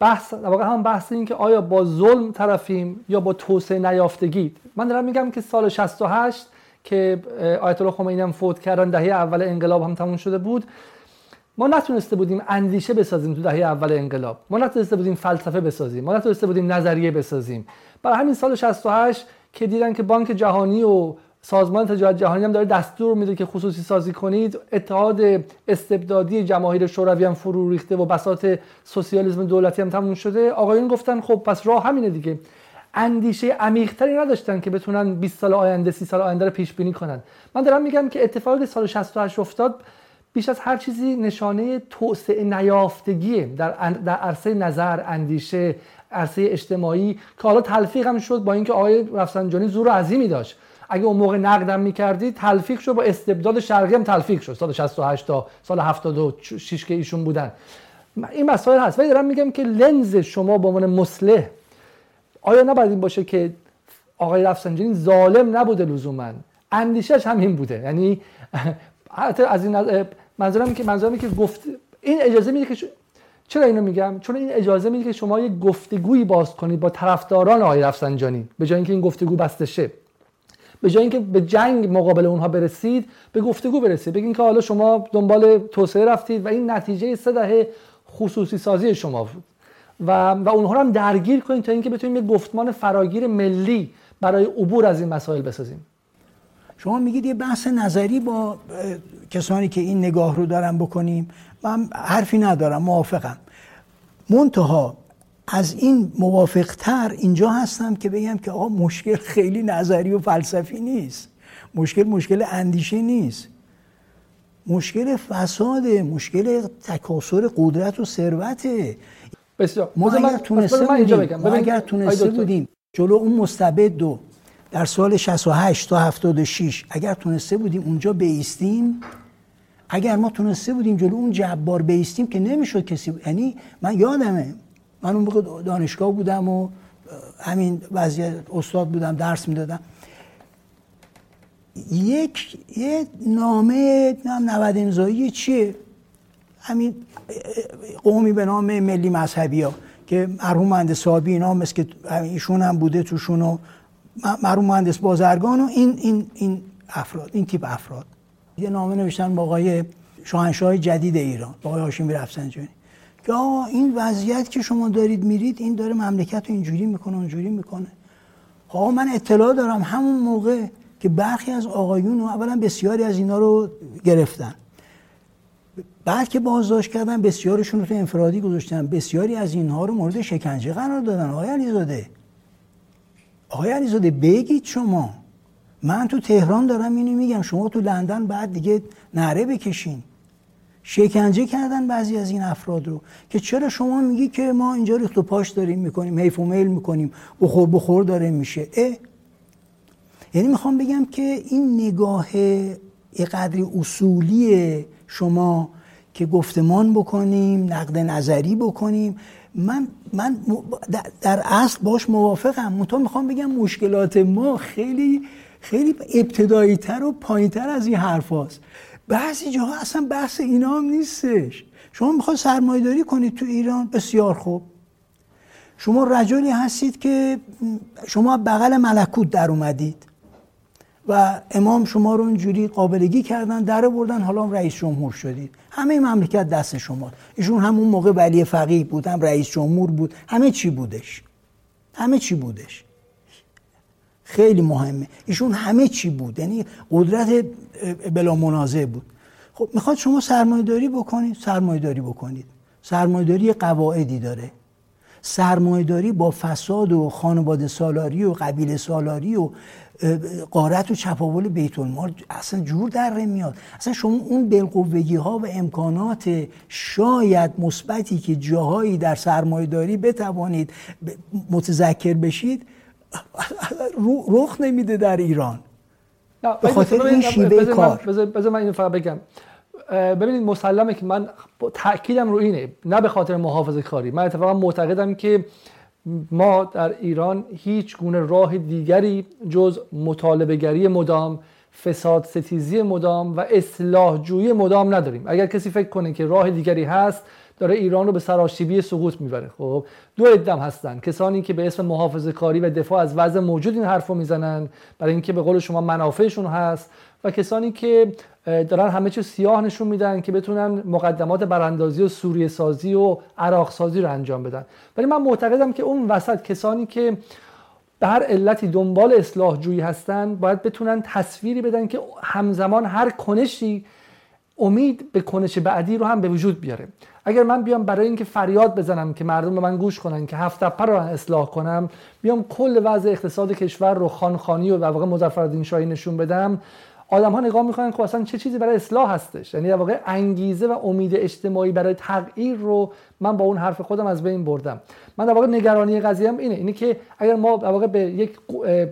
بحث واقعا هم بحث این که آیا با ظلم طرفیم یا با توسعه نیافتگی. من دارم میگم که سال 68 که آیت الله خمینی هم فوت کردن دهه اول انقلاب هم تموم شده بود. ما نتونسته بودیم اندیشه بسازیم تو دهه اول انقلاب. ما نتونسته بودیم فلسفه بسازیم. ما نتونسته بودیم نظریه بسازیم. برای همین سال 68 که دیدن که بانک جهانی و سازمان تجارت جهانی هم داره دستور میده که خصوصی سازی کنید اتحاد استبدادی جماهیر شوروی هم فرو ریخته و بساط سوسیالیسم دولتی هم تموم شده. آقایون گفتن خب پس راه همینه دیگه. اندیشه عمیقتری نداشتن که بتونن 20 سال آینده 30 سال آینده رو پیش بینی کنن. من دارم میگم که اتفاقی سال 68 افتاد بیش از هر چیزی نشانه توسعه نیافتگیه در در عرصه نظر اندیشه عرصه اجتماعی که حالا تلفیق هم شد با اینکه آقای رفسنجانی زور عظیمی داشت. اگه اون موقع نقدم می‌کردی تلفیق شد با استبداد شرقی هم تلفیق شد. سال 68 تا سال 76 که ایشون بودن. این مسائل هست. ولی دارم میگم که لنز شما به عنوان مصلح آیا نباید این باشه که آقای رفسنجانی ظالم نبوده لزوما؟ اندیشش هم این بوده. یعنی حتی از این منظورم که منظورم که گفت این اجازه میده که چرا اینو میگم؟ چون این اجازه میده که شما یه گفتگویی باز کنید با طرفداران آقای رفسنجانی. به جای اینکه این گفتگو بسته شه. به جای اینکه به جنگ مقابل اونها برسید به گفتگو برسید. بگین که حالا شما دنبال توسعه رفتید و این نتیجه سه دهه خصوصی سازی شما بود. و و اونها رو هم درگیر کنید تا اینکه بتونیم یه گفتمان فراگیر ملی برای عبور از این مسائل بسازیم. شما میگید یه بحث نظری با کسانی که این نگاه رو دارم بکنیم من حرفی ندارم موافقم. منتها از این موافقتر اینجا هستم که بگم که آقا مشکل خیلی نظری و فلسفی نیست. مشکل مشکل اندیشه نیست. مشکل فساد مشکل تکاسر قدرت و ثروته. بسیار. ما اگر تونسته بودیم ما اگر تونسته بودیم جلو اون مستبد دو در سال 68 تا 76 اگر تونسته بودیم اونجا بیستیم اگر ما تونسته بودیم جلو اون جبار بیستیم که نمی‌شد کسی یعنی من یادمه من اون موقع دانشگاه بودم و همین وضعیت استاد بودم درس می‌دادم. یک یه نامه نام نود امضایی چیه؟ همین قومی به نام ملی مذهبی ها که مرحوم مهندس صاحبی اینا مثل که ایشون هم بوده توشون و مرحوم مهندس بازرگان و این این این افراد این تیپ افراد. یه نامه نوشتن با آقای شاهنشاه جدید ایران با آقای هاشمی رفسنجانی. که آقا این وضعیت که شما دارید میرید این داره مملکت رو اینجوری می‌کنه اونجوری می‌کنه. آقا من اطلاع دارم همون موقع که برخی از آقایون اولا بسیاری از اینا رو گرفتن. بعد که بازداشت کردن بسیارشون رو تو انفرادی گذاشتن. بسیاری از اینها رو مورد شکنجه قرار دادن. آقای علیزاده آقای علیزاده بگید شما. من تو تهران دارم اینو میگم. شما تو لندن بعد دیگه نره بکشین. شکنجه کردن بعضی از این افراد رو. که چرا شما میگی که ما اینجا ریخت و پاش داریم می‌کنیم حیف و میل می‌کنیم. بخور بخور داره میشه. اه. یعنی می‌خوام بگم که این نگاه قدری اصولی شما که گفتمان بکنیم نقد نظری بکنیم. من من در اصل باش موافقم. منتها می‌خوام بگم مشکلات ما خیلی خیلی ابتدایی تر و پایین تر از این حرف هاست. بعضی جاها اصلا بحث اینا هم نیستش. شما می‌خواد سرمایه داری کنید تو ایران بسیار خوب. شما رجلی هستید که شما بغل ملکوت در اومدید. و امام شما رو اینجوری قابلگی کردن در بردن حالا رئیس جمهور شدید همه مملکت دست شما ایشون همون موقع ولی فقیه بود هم رئیس جمهور بود. همه چی بودش. همه چی بودش. خیلی مهمه. ایشون همه چی بود. یعنی قدرت بلا منازع بود. خب می‌خواد شما سرمایه داری بکنید؟ سرمایه داری بکنید. سرمایه داری قواعدی داره. سرمایه داری با فساد و خانواده سالاری و قبیله سالاری و قارت و چپاول بیت المال اصلا جور در میاد اصلا شما اون بالقوگی ها و امکانات شاید مثبتی که جاهایی در سرمایه داری بتوانید متذکر بشید رخ نمیده در ایران. به خاطر این شیوه کار. بذار من اینو فقط بگم. ببینید مسلمه که من تاکیدم رو اینه نه به خاطر محافظه کاری من اتفاقا معتقدم که ما در ایران هیچ گونه راه دیگری جز مطالبه گری مدام فساد ستیزی مدام و اصلاح جویی مدام نداریم. اگر کسی فکر کنه که راه دیگری هست داره ایران رو به سراشیبی سقوط می‌بره. خب دو ادم هستن. کسانی که به اسم محافظه کاری و دفاع از وضع موجود این حرف رو می‌زنن برای اینکه به قول شما منافعشون هست و کسانی که دارن همه چیز سیاه نشون میدن که بتونن مقدمات براندازی و سوریه سازی و عراق سازی رو انجام بدن. ولی من معتقدم که اون وسط کسانی که به هر علتی دنبال اصلاح جویی هستن باید بتونن تصویری بدن که همزمان هر کنشی امید به کنش بعدی رو هم به وجود بیاره. اگر من بیام برای اینکه فریاد بزنم که مردم به من گوش کنن که هفت تپه رو اصلاح کنم بیام کل وضع اقتصاد کشور رو خانخانی و واقع مظفرالدین شاهی نشون بدم آدم ها نگاه می‌کنن که اصلا چه چیزی برای اصلاح هستش؟ یعنی واقع انگیزه و امید اجتماعی برای تغییر رو من با اون حرف خودم از بین بردم. من در واقع نگرانی قضیه اینه. اینه که اگر ما در واقع به یک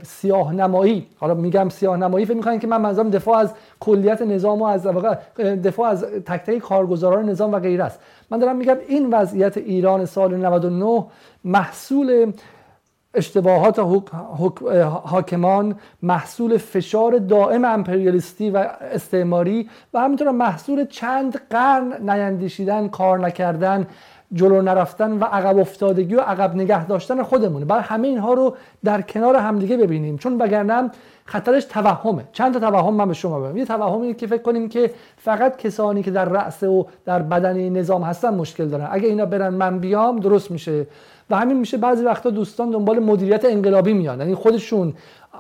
سیاه نمایی حالا میگم سیاه نمایی فکر می‌کنن که من منظورم دفاع از کلیت نظام و از واقع دفاع از تک کارگزاران نظام و غیره است. من دارم میگم این وضعیت ایران سال 99 محصول اشتباهات حاکمان محصول فشار دائم امپریالیستی و استعماری و همینطور محصول چند قرن نیندیشیدن کار نکردن. جلو نرفتن و عقب افتادگی و عقب نگه داشتن خودمونه. برای همه اینها رو در کنار همدیگه ببینیم. چون وگرنه خطرش توهمه. چند تا توهم من به شما بگم یه توهم اینه که فکر کنیم که فقط کسانی که در رأس و در بدن نظام هستن مشکل دارن. اگه اینا برن من بیام درست میشه. و همین میشه بعضی وقتا دوستان دنبال مدیریت انقلابی میان. یعنی خودشون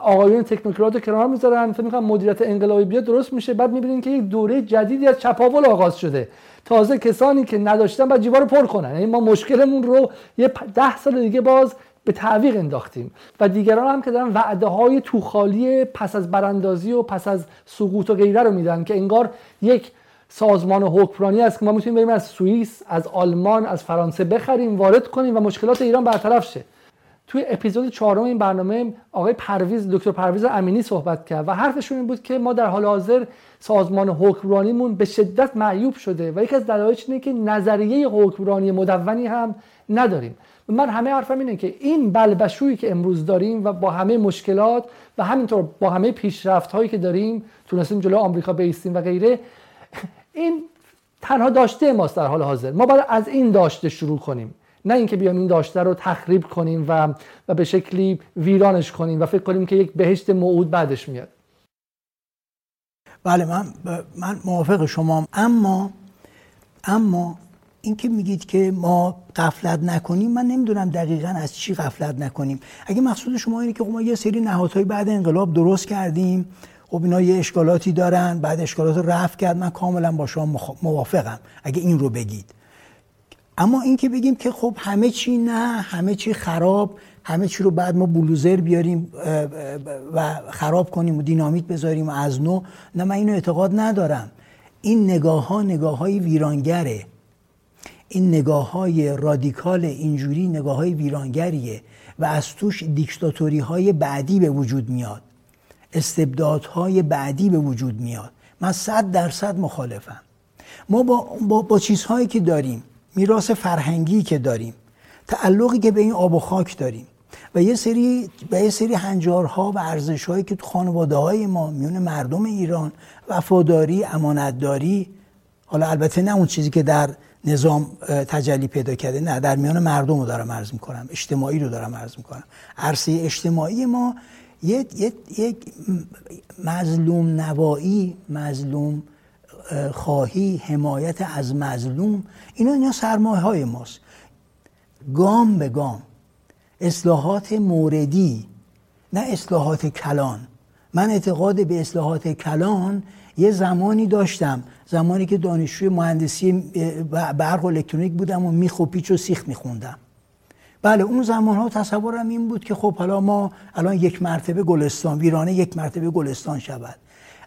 آقایون تکنوکرات رو کنار می‌ذارن فکر می‌کنن مدیریت انقلابی بیاد درست میشه. بعد می‌بینین که یک دوره جدیدی از چپاول آغاز شده. تازه کسانی که نداشتن بعد جیبا رو پر کنن. یعنی ما مشکلمون رو یه ده سال دیگه باز به تعویق انداختیم. و دیگران هم که دارن وعده های توخالی پس از براندازی و پس از سقوط و غیره رو میدن که انگار یک سازمان حکمرانی است که ما می‌تونیم بریم از سوئیس از آلمان از فرانسه بخریم وارد کنیم و مشکلات ایران برطرف شه. توی اپیزود چهارم این برنامه آقای پرویز دکتر پرویز امینی صحبت کرد و حرفشون این بود که ما در حال حاضر سازمان حکمرانیمون به شدت معیوب شده و یکی از دلایلش اینه که نظریه حکمرانی مدونی هم نداریم. من همه حرفم اینه که این بلبشویی که امروز داریم و با همه مشکلات و همینطور با همه پیشرفت هایی که داریم تونستیم جلو آمریکا بیستیم و غیره این تنها داشته ماست در حال حاضر. ما باید از این داشته شروع کنیم. نه اینکه بیایم این داشته رو تخریب کنیم و و به شکلی ویرانش کنیم و فکر کنیم که یک بهشت موعود بعدش میاد. بله من من موافق شما اما اما اینکه میگید که ما قفلت نکنیم من نمی‌دونم دقیقا از چی قفلت نکنیم. اگه مقصود شما اینه که خب ما یه سری نهادهای بعد انقلاب درست کردیم خب اینا یه اشکالاتی دارن بعد اشکالات رو رفع کرد من کاملا با شما موافقم اگه این رو بگید. اما اینکه بگیم که خب همه چی نه همه چی خراب همه چی رو بعد ما بلوزر بیاریم و خراب کنیم و دینامیت بذاریم و از نو نه من اینو اعتقاد ندارم. این نگاه ها نگاه های ویرانگره. این نگاه های رادیکال اینجوری نگاه های ویرانگریه و از توش دیکتاتوری های بعدی به وجود میاد. استبدادهای بعدی به وجود میاد. من صد درصد مخالفم. ما با, با, با چیزهایی که داریم میراث فرهنگی که داریم تعلقی که به این آب و خاک داریم و یه سری و یه سری هنجارها و ارزشهایی که تو خانواده های ما میون مردم ایران وفاداری امانتداری حالا البته نه اون چیزی که در نظام تجلی پیدا کرده نه در میان مردم رو دارم عرض می‌کنم اجتماعی رو دارم عرض می‌کنم. عرصه اجتماعی ما یک مظلوم نوایی مظلوم خواهی حمایت از مظلوم اینا اینا سرمایه های ماست. گام به گام. اصلاحات موردی نه اصلاحات کلان. من اعتقاد به اصلاحات کلان یه زمانی داشتم زمانی که دانشجوی مهندسی برق و الکترونیک بودم و میخ و پیچ و سیخ میخوندم. بله اون زمان ها تصورم این بود که خب حالا ما الان یک مرتبه گلستان ویرانه یک مرتبه گلستان شود.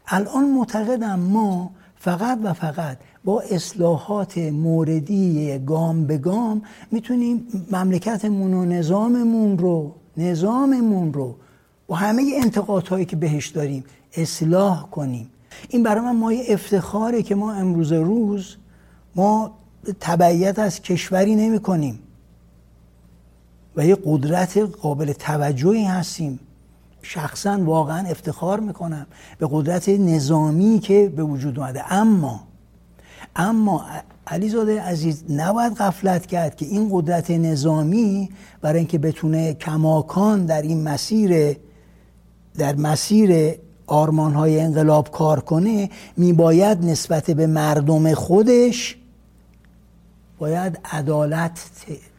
الان معتقدم ما فقط و فقط با اصلاحات موردی گام به گام می‌تونیم مملکتمون و نظاممون رو نظاممون رو و همه انتقادهایی که بهش داریم اصلاح کنیم. این برای من مایه افتخاره که ما امروز روز ما تبعیت از کشوری نمی کنیم و یه قدرت قابل توجهی هستیم. شخصا واقعا افتخار می‌کنم به قدرت نظامی که به وجود اومده. اما اما علیزاده عزیز نباید غفلت کرد که این قدرت نظامی برای اینکه بتونه کماکان در این مسیر در مسیر آرمان های انقلاب کار کنه میباید نسبت به مردم خودش باید عدالت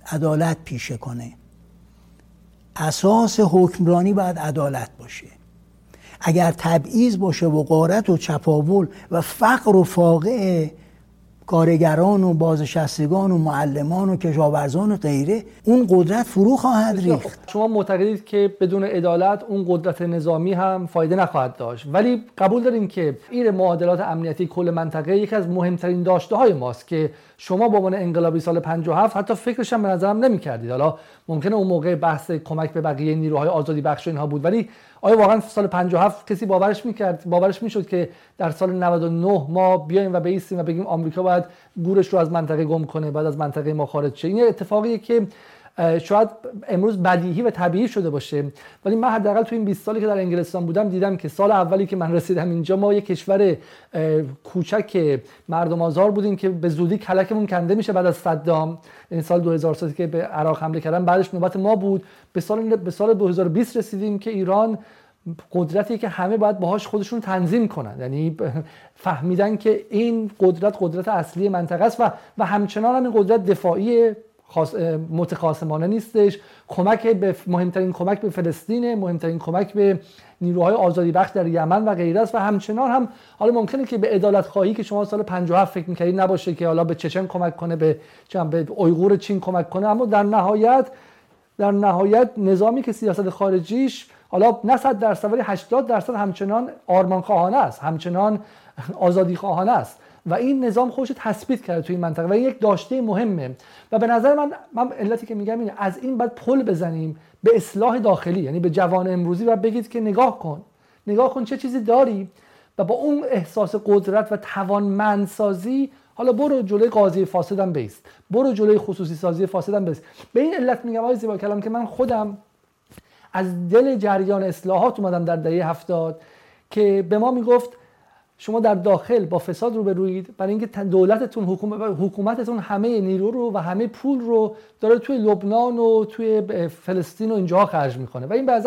عدالت پیشه کنه. اساس حکمرانی باید عدالت باشه. اگر تبعیض باشه و قارت و چپاول و فقر و فاقه کارگران و بازنشستگان و معلمان و کشاورزان و غیره اون قدرت فرو خواهد ریخت. شما معتقدید که بدون عدالت اون قدرت نظامی هم فایده نخواهد داشت. ولی قبول داریم که این معادلات امنیتی کل منطقه یکی از مهمترین داشته های ماست که شما با عنوان انقلابی سال 57 حتی فکرش هم به نظرم نمی‌کردید. حالا ممکنه اون موقع بحث کمک به بقیه نیروهای آزادی بخش اینها بود ولی آیا واقعا سال 57 کسی باورش می‌کرد باورش می‌شد که در سال 99 ما بیایم و بیستیم و بگیم آمریکا باید گورش رو از منطقه گم کنه بعد از منطقه ما خارج شه؟ این اتفاقیه که شاید امروز بدیهی و طبیعی شده باشه ولی من حداقل تو این 20 سالی که در انگلستان بودم دیدم که سال اولی که من رسیدم اینجا ما یک کشور کوچک مردم آزار بودیم که به زودی کلکمون کنده میشه بعد از صدام. این سال 2003 که به عراق حمله کردن بعدش نوبت ما بود. به سال به سال 2020 رسیدیم که ایران قدرتی که همه باید باهاش خودشون تنظیم کنن. یعنی فهمیدن که این قدرت قدرت اصلی منطقه است و و همچنان هم این قدرت دفاعی متخاصمانه نیستش. کمک به مهمترین کمک به فلسطین مهمترین کمک به نیروهای آزادی بخش در یمن و غیره است. و همچنان هم حالا ممکنه که به عدالت خواهی که شما سال 57 فکر می‌کردید نباشه که حالا به چچن کمک کنه به به اویغور چین کمک کنه. اما در نهایت در نهایت نظامی که سیاست خارجیش حالا نه 100 درصد ولی 80 درصد همچنان آرمان خواهانه است. همچنان آزادی خواهانه است. و این نظام خودش تثبیت کرده توی این منطقه و این یک داشته مهمه. و به نظر من من علتی که میگم اینه از این بعد پل بزنیم به اصلاح داخلی یعنی به جوان امروزی و بگید که نگاه کن. نگاه کن چه چیزی داری و با اون احساس قدرت و توانمندسازی حالا برو جلوی قاضی فاسدم بیست. برو جلوی خصوصی سازی فاسدم بیست. به این علت میگم آقای زیبا کلام که من خودم از دل جریان اصلاحات اومدم در دهه هفتاد که به ما می‌گفت شما در داخل با فساد رو بروید برای اینکه دولتتون حکومتتون همه نیرو رو و همه پول رو داره توی لبنان و توی فلسطین و اینجاها خرج می‌کنه. و این به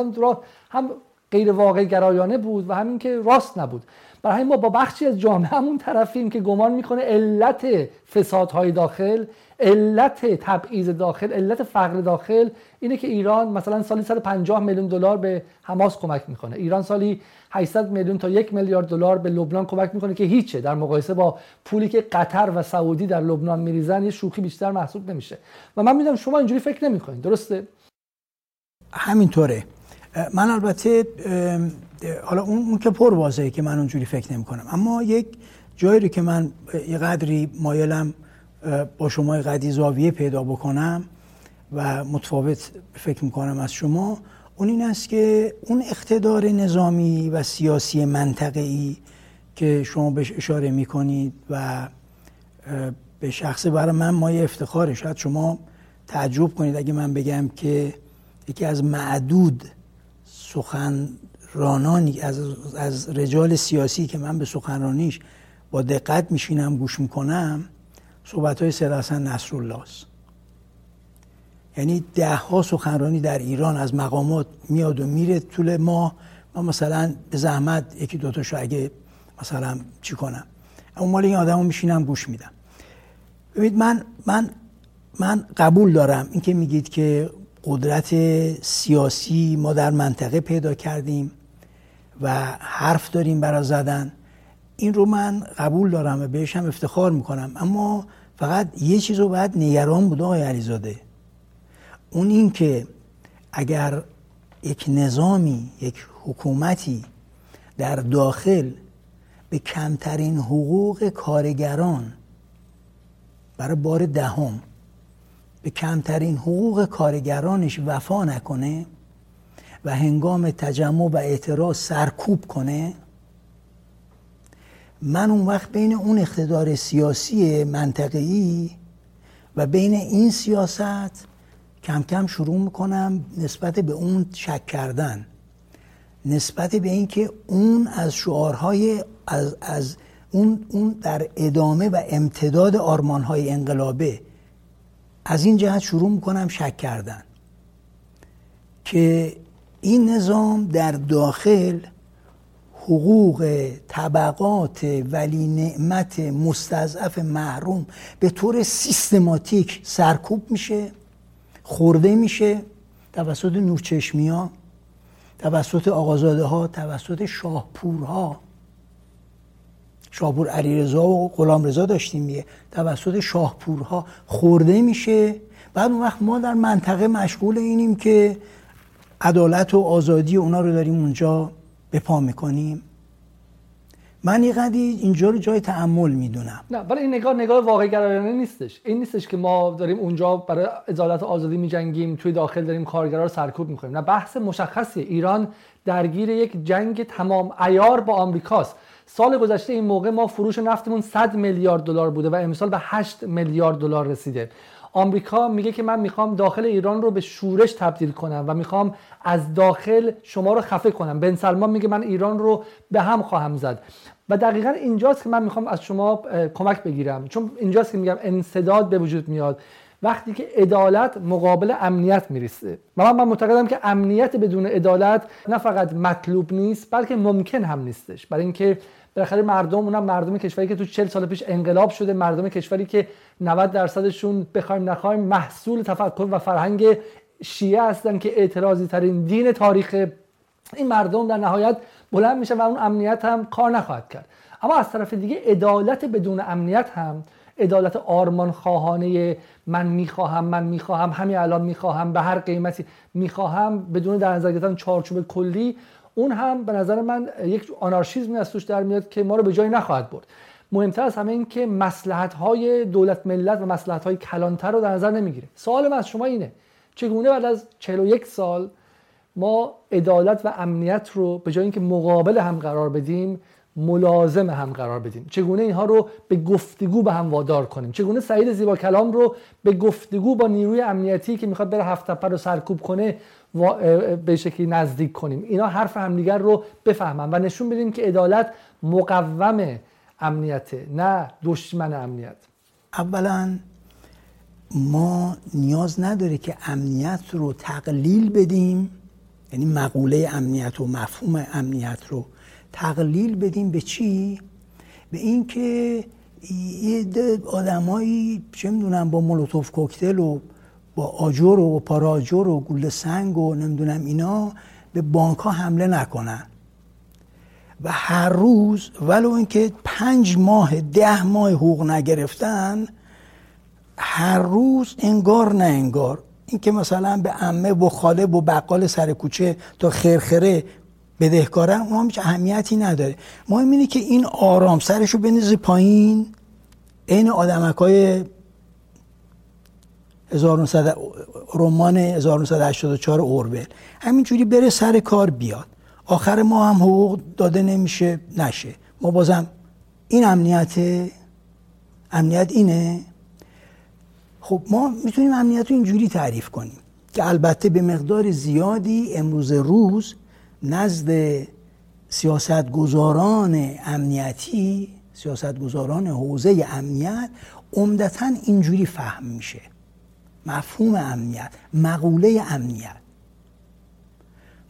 هم غیر واقع گرایانه بود و همین که راست نبود. برای ما با بخشی از جامعه همون طرفیم که گمان می‌کنه علت فسادهای داخل علت تبعیض داخل علت فقر داخل اینه که ایران مثلا سالی 150 میلیون دلار به حماس کمک می‌کنه. ایران سالی 800 میلیون تا یک میلیارد دلار به لبنان کمک می‌کنه که هیچه. در مقایسه با پولی که قطر و سعودی در لبنان میریزن یه شوخی بیشتر محسوب نمیشه. و من می‌دونم شما اینجوری فکر نمی‌کنید. درسته؟ همینطوره. من البته حالا اون, که پر واضحه که من اونجوری فکر نمی کنم اما یک جایی رو که من یه قدری مایلم با شما قدی زاویه پیدا بکنم و متفاوت فکر می‌کنم از شما اون این است که اون اقتدار نظامی و سیاسی منطقه‌ای که شما بهش اشاره می‌کنید و به شخص برای من مایه افتخاره. شاید شما تعجب کنید اگه من بگم که یکی از معدود سخنرانانی از, از رجال سیاسی که من به سخنرانیش با دقت میشینم گوش می‌کنم صحبت های سید حسن نصرالله است یعنی ده ها سخنرانی در ایران از مقامات میاد و میره طول ما ما مثلا به زحمت یکی دوتاشو اگه مثلا چی کنم. اما مال این آدم میشینم گوش میدم. ببینید من من من قبول دارم اینکه میگید که قدرت سیاسی ما در منطقه پیدا کردیم. و حرف داریم برای زدن. این رو من قبول دارم و بهش هم افتخار می‌کنم. اما فقط یه چیز رو باید نگران بود آقای علیزاده. اون این که اگر یک نظامی یک حکومتی در داخل به کمترین حقوق کارگران برای بار دهم به کمترین حقوق کارگرانش وفا نکنه و هنگام تجمع و اعتراض سرکوب کنه من اون وقت بین اون اقتدار سیاسی منطقه‌ای و بین این سیاست کم کم شروع می‌کنم نسبت به اون شک کردن نسبت به اینکه اون از شعارهای از, از اون, اون در ادامه و امتداد آرمانهای انقلابه از این جهت شروع می‌کنم شک کردن که این نظام در داخل حقوق طبقات ولی نعمت مستضعف محروم به طور سیستماتیک سرکوب میشه خورده میشه توسط نورچشمی ها توسط آقازاده ها توسط شاهپورها. شاهپور علیرضا و غلامرضا داشتیم میگه توسط شاهپورها خورده میشه. بعد اون وقت ما در منطقه مشغول اینیم که عدالت و آزادی اونا رو داریم اونجا به پا می‌کنیم. من یه قدی اینجا رو جای تعمل می‌دونم. نه ولی این نگاه نگاه واقعی گرایانه نیستش. این نیستش که ما داریم اونجا برای عدالت و آزادی میجنگیم توی داخل داریم کارگرا رو سرکوب می‌کنیم. نه بحث مشخصیه. ایران درگیر یک جنگ تمام عیار با آمریکاست. سال گذشته این موقع ما فروش نفتمون 100 میلیارد دلار بوده و امسال به 8 میلیارد دلار رسیده. آمریکا میگه که من می‌خوام داخل ایران رو به شورش تبدیل کنم و می‌خوام از داخل شما رو خفه کنم. بن سلمان میگه من ایران رو به هم خواهم زد. و دقیقا اینجاست که من می‌خوام از شما کمک بگیرم. چون اینجاست که میگم انصداد به وجود میاد. وقتی که عدالت مقابل امنیت می‌رسه. و من, معتقدم که امنیت بدون عدالت نه فقط مطلوب نیست بلکه ممکن هم نیستش. برای اینکه بالاخره مردم اونم مردم کشوری که تو 40 سال پیش انقلاب شده مردم کشوری که 90 درصدشون بخوایم نخوایم محصول تفکر و فرهنگ شیعه هستن که اعتراضی ترین دین تاریخ این مردم در نهایت بلند میشه و اون امنیت هم کار نخواهد کرد. اما از طرف دیگه عدالت بدون امنیت هم عدالت آرمان خواهانه من می‌خواهم من می‌خواهم همین الان می‌خواهم به هر قیمتی می‌خواهم بدون در نظر گرفتن چارچوب کلی اون هم به نظر من یک آنارشیزمی از توش در میاد که ما رو به جایی نخواهد برد. مهمتر از همه این که مسلحت های دولت ملت و مسلحت های کلانتر رو در نظر نمی‌گیره. سوال من از شما اینه چگونه بعد از 41 سال ما عدالت و امنیت رو به جای اینکه مقابل هم قرار بدیم ملازم هم قرار بدیم؟ چگونه اینها رو به گفتگو به هم وادار کنیم؟ چگونه سعید زیبا کلام رو به گفتگو با نیروی امنیتی که می‌خواد بره هفت رو سرکوب کنه به شکلی نزدیک کنیم. اینا حرف همدیگر رو بفهمن و نشون بدیم که عدالت مقوم امنیته نه دشمن امنیت. اولا ما نیاز نداره که امنیت رو تقلیل بدیم یعنی مقوله امنیت و مفهوم امنیت رو تقلیل بدیم به چی؟ به اینکه یه آدمایی چه می‌دونم با مولوتوف کوکتل و با آجر و پاراجر و گل سنگ و نمی‌دونم اینا به بانک ها حمله نکنن. و هر روز ولو اینکه پنج ماه ده ماه حقوق نگرفتن هر روز انگار نه انگار. اینکه مثلا به عمه و خاله و بقال سر کوچه تا خرخره بدهکارن هیچ اهمیتی نداره. مهم اینه که این آرام سرشو بنزه پایین. عین آدمک های 1900 رمان 1984 اورول. همینجوری بره سر کار بیاد. آخر ما هم حقوق داده نمیشه نشه. ما بازم این امنیت امنیت اینه؟ خب ما می‌تونیم امنیت رو اینجوری تعریف کنیم که البته به مقدار زیادی امروز روز نزد سیاستگزاران امنیتی سیاستگزاران حوزه امنیت عمدتا اینجوری فهم میشه. مفهوم امنیت مقوله امنیت.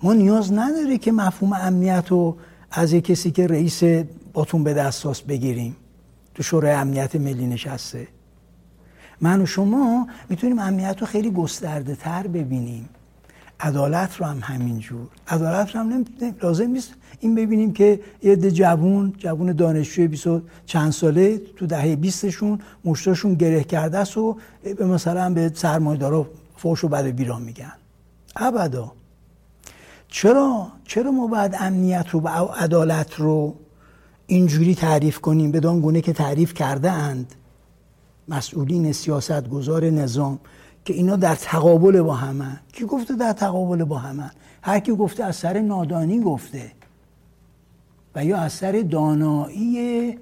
ما نیاز نداره که مفهوم امنیت رو از یک کسی که رئیس باتون به دستاس بگیریم. تو شورای امنیت ملی نشسته. من و شما می‌تونیم امنیت رو خیلی گسترده تر ببینیم. عدالت رو هم همینجور عدالت رو هم لازم نیست این ببینیم که یه ده جوون جوون دانشجوی 20 چند ساله تو دهه 20شون مشتاشون گره کرده است و به مثلا به سرمایه‌دارا فوش و بد بیران میگن. ابدا. چرا؟ چرا ما باید امنیت رو و عدالت رو اینجوری تعریف کنیم؟ بدان گونه که تعریف کرده اند مسئولین سیاست گذار نظام. که اینا در تقابل با همه. کی گفته در تقابل با همه؟ هر کی گفته از سر نادانی گفته. و یا از سر دانایی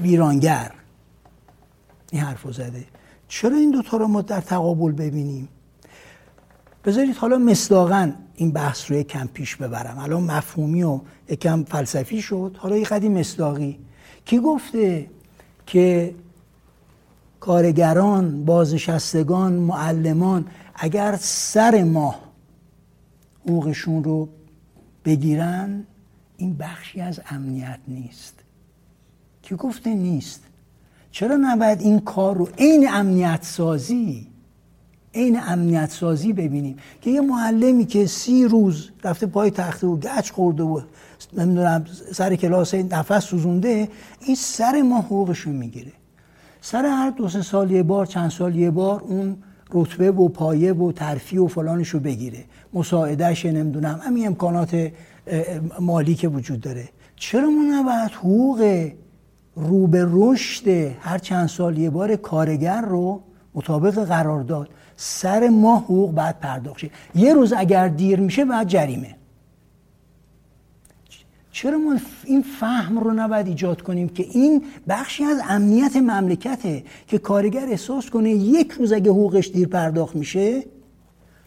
ویرانگر. این حرف زده. چرا این دوتا رو ما در تقابل ببینیم؟ بذارید حالا مصداقا این بحث رو کم پیش ببرم. الان مفهومی و یکم فلسفی شد. حالا یه قدیم مصداقی. کی گفته که کارگران بازنشستگان معلمان اگر سر ماه حقوقشون رو بگیرن این بخشی از امنیت نیست. کی گفته نیست. چرا نباید این کار رو عین امنیت سازی عین امنیت سازی ببینیم؟ که یه معلمی که سی روز رفته پای تخته و گچ خورده و نمی‌دونم سر کلاس نفس سوزونده این سر ما حقوقشون می‌گیره. سر هر دو سه سال یه بار چند سال یه بار اون رتبه و پایه و ترفی و فلانشو بگیره. مساعدهش نمی‌دونم همین امکانات مالی که وجود داره. چرا ما نباید حقوق رو به رشد هر چند سال یه بار کارگر رو مطابق قرارداد سر ماه حقوق بعد پرداخت یه روز اگر دیر میشه بعد جریمه. چرا ما این فهم رو نباید ایجاد کنیم که این بخشی از امنیت مملکته که کارگر احساس کنه یک روز اگه حقوقش دیر پرداخت میشه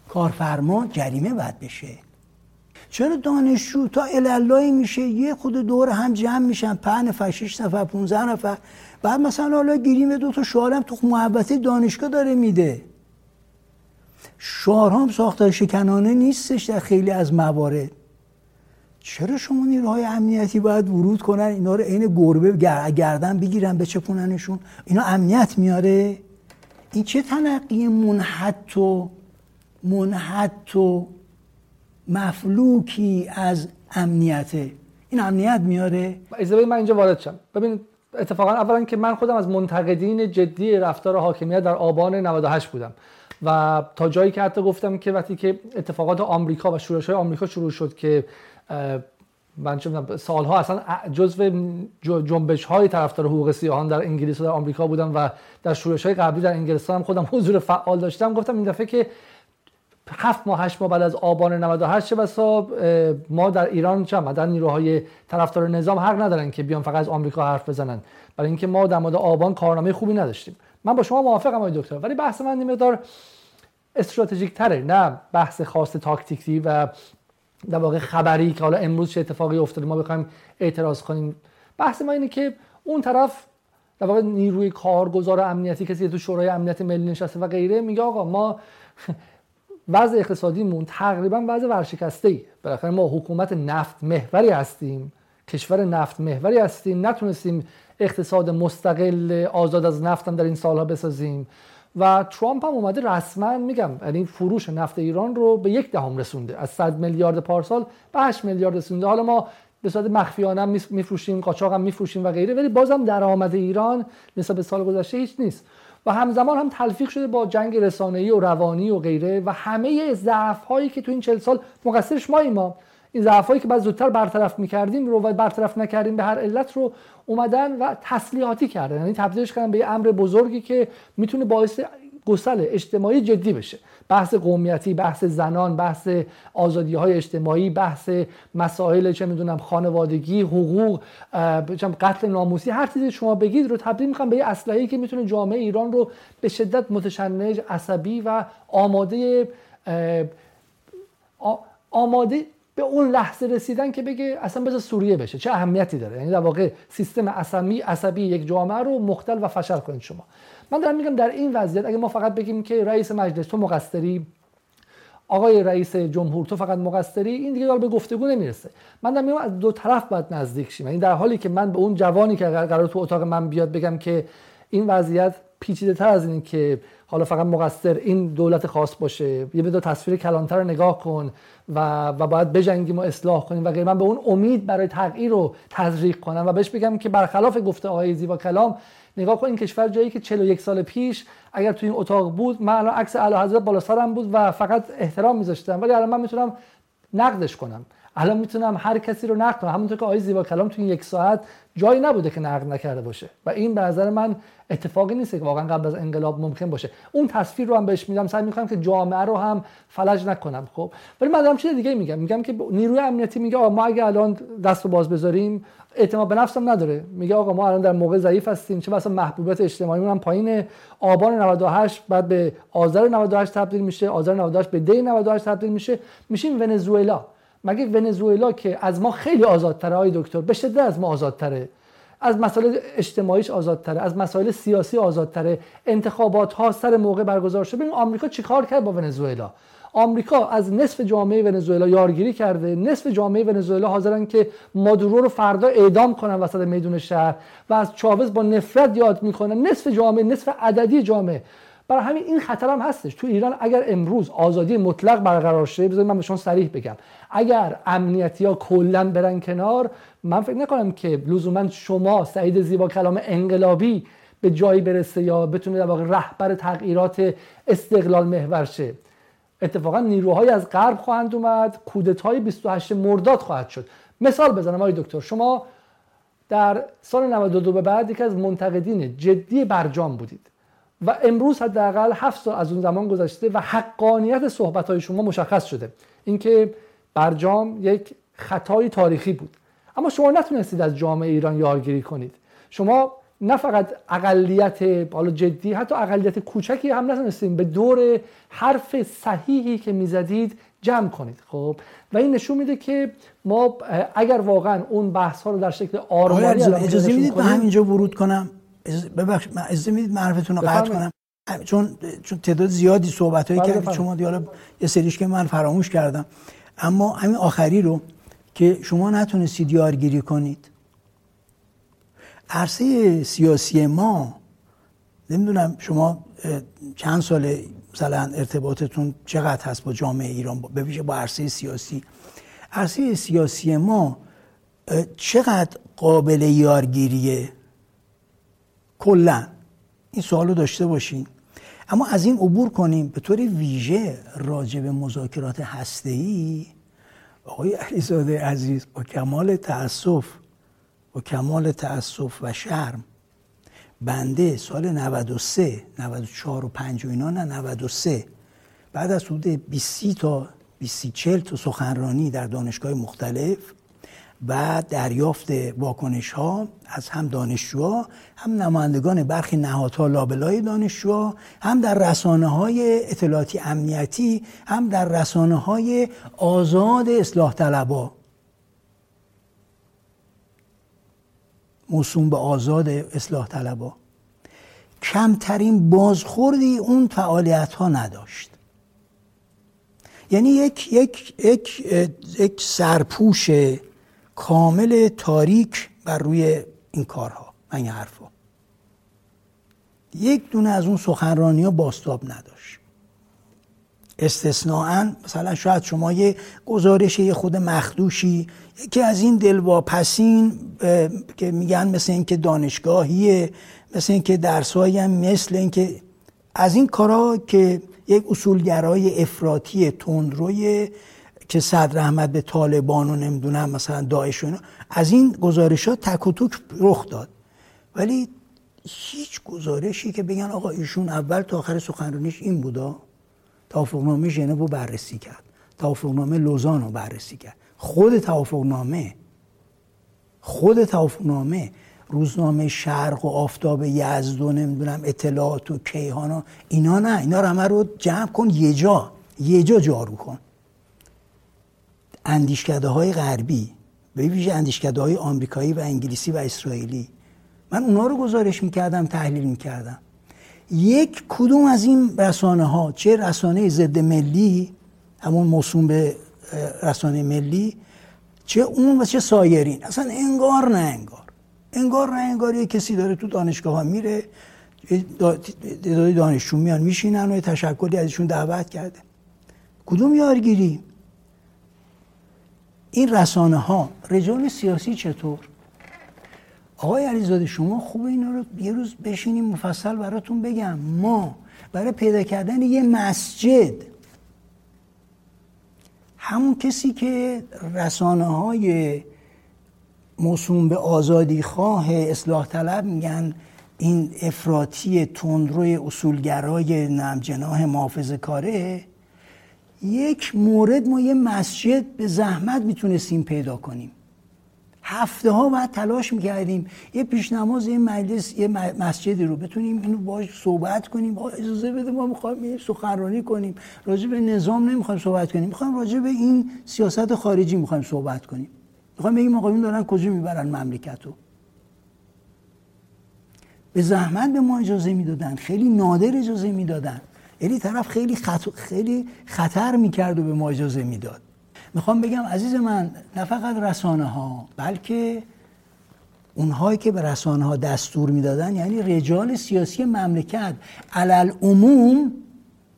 کارفرما جریمه باید بشه. چرا دانشجو تا الالایی میشه یه خود دور هم جمع میشن پنج نفر شش نفر 15 نفر بعد مثلا حالا گیریم دو تا شعارم تو محبته دانشگاه داره میده. شعارها هم ساختار شکنانه نیستش در خیلی از موارد. چرا شما نیروهای امنیتی باید ورود کنن؟ اینا رو عین گربه گردن بگیرن بچپوننشون اینا امنیت میاره؟ این چه تنقی منحت و منحت و مفلوکی از امنیته؟ این امنیت میاره؟ اجازه من اینجا وارد شم. ببین اتفاقا اولا که من خودم از منتقدین جدی رفتار حاکمیت در آبان 98 بودم. و تا جایی که حتی گفتم که وقتی که اتفاقات آمریکا و شورش های آمریکا شروع شد که من سالها اصلا جزو جنبش های طرفدار حقوق سیاهان در انگلیس و در آمریکا بودم و در شورش های قبلی در انگلستان هم خودم حضور فعال داشتم. گفتم این دفعه که هفت ماه هشت ماه بعد از آبان 98 چه بسا ما در ایران چه در نیروهای طرفدار نظام حق ندارن که بیان فقط از آمریکا حرف بزنن. برای اینکه ما در مورد آبان کارنامه خوبی نداشتیم. من با شما موافقم آقای دکتر ولی بحث من مقدار استراتژیک تره نه بحث خاص تاکتیکی و در واقع خبری که حالا امروز چه اتفاقی افتاده ما بخوایم اعتراض کنیم. بحث ما اینه که اون طرف در واقع نیروی کارگزار امنیتی کسی تو شورای امنیت ملی نشسته و غیره میگه آقا ما وضع اقتصادیمون تقریبا وضع ورشکسته ای بالاخره ما حکومت نفت محوری هستیم کشور نفت محوری هستیم. نتونستیم اقتصاد مستقل آزاد از نفتم در این سالها بسازیم. و ترامپ هم اومده رسما میگم یعنی فروش نفت ایران رو به یک دهم رسونده. از 100 میلیارد پارسال به 8 میلیارد رسونده. حالا ما به صورت مخفیانه میفروشیم قاچاق هم میفروشیم و غیره ولی بازم درآمد ایران نسبت به سال گذشته هیچ نیست. و همزمان هم تلفیق شده با جنگ رسانه‌ای و روانی و غیره و همه ضعف هایی که تو این 40 سال مقصرش ما ما. این ضعف هایی که بعد زودتر برطرف می‌کردیم رو برطرف نکردیم به هر علت رو اومدن و تسلیحاتی کردن. یعنی تبدیلش کردن به یه امر بزرگی که می‌تونه باعث گسل اجتماعی جدی بشه. بحث قومیتی بحث زنان بحث آزادی های اجتماعی بحث مسائل چه می‌دونم خانوادگی حقوق قتل ناموسی هر چیزی شما بگید رو تبدیل می‌کنم به یه اسلحه‌ای که می‌تونه جامعه ایران رو به شدت متشنج عصبی و آماده آماده به اون لحظه رسیدن که بگه اصلا بذار سوریه بشه. چه اهمیتی داره؟ یعنی در واقع سیستم عصبی عصبی یک جامعه رو مختل و فشل کنید شما. من دارم میگم در این وضعیت اگه ما فقط بگیم که رئیس مجلس تو مقصری آقای رئیس جمهور تو فقط مقصری این دیگه به گفتگو نمی‌رسه. من دارم میگم از دو طرف باید نزدیک شیم. یعنی در حالی که من به اون جوانی که قرار تو اتاق من بیاد بگم که این وضعیت پیچیده تر از این که حالا فقط مقصر این دولت خاص باشه. یه بده تصویر کلانتر رو نگاه کن و و باید بجنگیم و اصلاح کنیم. و غیر من به اون امید برای تغییر رو تزریق کنم و بهش بگم که برخلاف گفته آقای زیبا کلام نگاه کن این کشور جایی که 41 سال پیش اگر تو این اتاق بود من الان عکس اعلی حضرت بالا سرم بود و فقط احترام میذاشتم. ولی الان من می‌تونم نقدش کنم. الان می‌تونم هر کسی رو نقد کنم. همونطور که آقای زیبا کلام تو یک ساعت جایی نبوده که نقد نکرده باشه. و این به نظر من اتفاقی نیست که واقعا قبل از انقلاب ممکن باشه. اون تصویر رو هم بهش میدم. سعی می‌کنم که جامعه رو هم فلج نکنم خب. ولی من دارم چیز دیگه میگم. میگم که نیروی امنیتی میگه آقا ما اگه الان دست رو باز بذاریم اعتماد به نفسم نداره. میگه آقا ما الان در موقع ضعیف هستیم. چه مثلا محبوبیت اجتماعی هم پایین آبان 98 بعد به آذر 98 تبدیل میشه آذر 98 به دی 98 تبدیل میشه. میشیم ونزوئلا. مگه ونزوئلا که از ما خیلی آزادتره های دکتر؟ به شدت از ما آزادتره. از مسائل اجتماعیش آزادتره از مسائل سیاسی آزادتره. انتخابات ها سر موقع برگزار شده. ببین آمریکا چیکار کرد با ونزوئلا؟ آمریکا از نصف جامعه ونزوئلا یارگیری کرده. نصف جامعه ونزوئلا حاضرن که مادورو رو فردا اعدام کنن وسط میدون شهر و از چاوز با نفرت یاد می‌کنن نصف جامعه نصف عددی جامعه. برای همین این خطر هم هستش. تو ایران اگر امروز آزادی مطلق برقرار شه بذارید من به شما صریح بگم. اگر امنیتی ها کلا برن کنار من فکر نکنم که لزوما شما سعید زیبا کلام انقلابی به جایی برسه یا بتونه در واقع رهبر تغییرات استقلال محور شه. اتفاقا نیروهای از غرب خواهند اومد کودتای 28 مرداد خواهد شد. مثال بزنم آقای دکتر. شما در سال 92 به بعد یکی از منتقدین جدی برجام بودید و امروز حداقل هفت سال از اون زمان گذشته و حقانیت صحبت های شما مشخص شده. اینکه برجام یک خطای تاریخی بود. اما شما نتونستید از جامعه ایران یارگیری کنید. شما نه فقط اقلیت حالا جدی حتی اقلیت کوچکی هم نتونستید به دور حرف صحیحی که می‌زدید جمع کنید. خب؟ و این نشون میده که ما اگر واقعا اون بحث ها رو در شکل آرمانی اجازه می‌دید من همینجا ورود کنم؟ ببخش اجازه می‌دید معرفتون رو قطع کنم؟ چون چون تعداد زیادی صحبت هایی بله، کردید. شما دیالا یه سریش که من فراموش کردم. اما همین آخری رو که شما نتونستید یارگیری کنید. عرصه سیاسی ما نمی‌دونم شما چند سال مثلا ارتباطتون چقدر هست با جامعه ایران ببیشه با عرصه سیاسی. عرصه سیاسی ما چقدر قابل یارگیریه؟ کلا. این سوال رو داشته باشین. اما از این عبور کنیم به طور ویژه راجع به مذاکرات هسته‌ای آقای علیزاده عزیز با کمال تاسف با کمال تاسف و شرم بنده سال 93 94 و 5 و اینا نه 93 بعد از حدود 20 تا 20 40 تا سخنرانی در دانشگاه مختلف و دریافت واکنش ها از هم دانشجوها هم نمایندگان برخی نهادها لابلای دانشجوها هم در رسانه های اطلاعاتی امنیتی هم در رسانه های آزاد اصلاح طلبا موسوم به آزاد اصلاح طلبا کمترین بازخوردی اون فعالیت ها نداشت. یعنی یک, یک, یک, یک سرپوش کامل تاریک بر روی این کارها و این حرفا. یک دونه از اون سخنرانی ها باستاب نداشت. استثناعا مثلا شاید شما یه گزارش یه خود مخدوشی یکی از این دلواپسین که میگن مثل اینکه دانشگاهیه مثل اینکه درسایی هم مثل اینکه از این کارا که یک اصولگرای افراطی تندروی که صدر احمد به طالبان و نمی‌دونم مثلا داعش و از این گزارشات تک و توک رخ داد. ولی هیچ گزارشی که بگن آقا ایشون اول تا آخر سخنرانیش این بودا توافقنامه ژنو رو بررسی کرد. توافقنامه لوزان رو بررسی کرد. خود توافقنامه خود توافقنامه روزنامه شرق و آفتاب یزد و نمی‌دونم اطلاعات و کیهان و اینا نه اینا رو همه رو جمع کن یه جا یه جا جارو کن. اندیشکده های غربی به ویژه اندیشکده های آمریکایی و انگلیسی و اسرائیلی. من اونا رو گزارش می‌کردم تحلیل می‌کردم. یک کدوم از این رسانه ها چه رسانه ضد ملی همون موسوم به رسانه ملی چه اون و چه سایرین. اصلا انگار نه انگار. انگار نه انگار یه کسی داره تو دانشگاه ها میره دانشجو میان میشینن و تشکلی ازشون دعوت کرده. کدوم یارگیری؟ این رسانه ها رجال سیاسی چطور؟ آقای علیزاده شما خوب اینا رو یه روز بشینیم مفصل براتون بگم. ما برای پیدا کردن یه مسجد همون کسی که رسانه های موسوم به آزادی خواه اصلاح طلب میگن این افراطی تندروی اصولگرای نمجناه محافظ کاره یک مورد ما یه مسجد به زحمت می‌تونستیم پیدا کنیم. هفته ها بعد تلاش می‌کردیم یه پیشنماز یه مجلس یه مسجدی رو بتونیم اینو باش صحبت کنیم. اجازه بده ما می‌خوایم سخنرانی کنیم. راجع به نظام نمی‌خوایم صحبت کنیم. می‌خوایم راجع به این سیاست خارجی می‌خوایم صحبت کنیم. می‌خوایم بگیم آقایون دارن کجا می‌برن مملکت رو به زحمت به ما اجازه می‌دادن. خیلی نادر اجازه می‌دادن. یعنی طرف خیلی خط... خیلی خطر می‌کرد و به ما اجازه می‌داد. می‌خوام بگم عزیز من نه فقط رسانه ها بلکه اونهایی که به رسانه ها دستور می‌دادن یعنی رجال سیاسی مملکت. علل عموم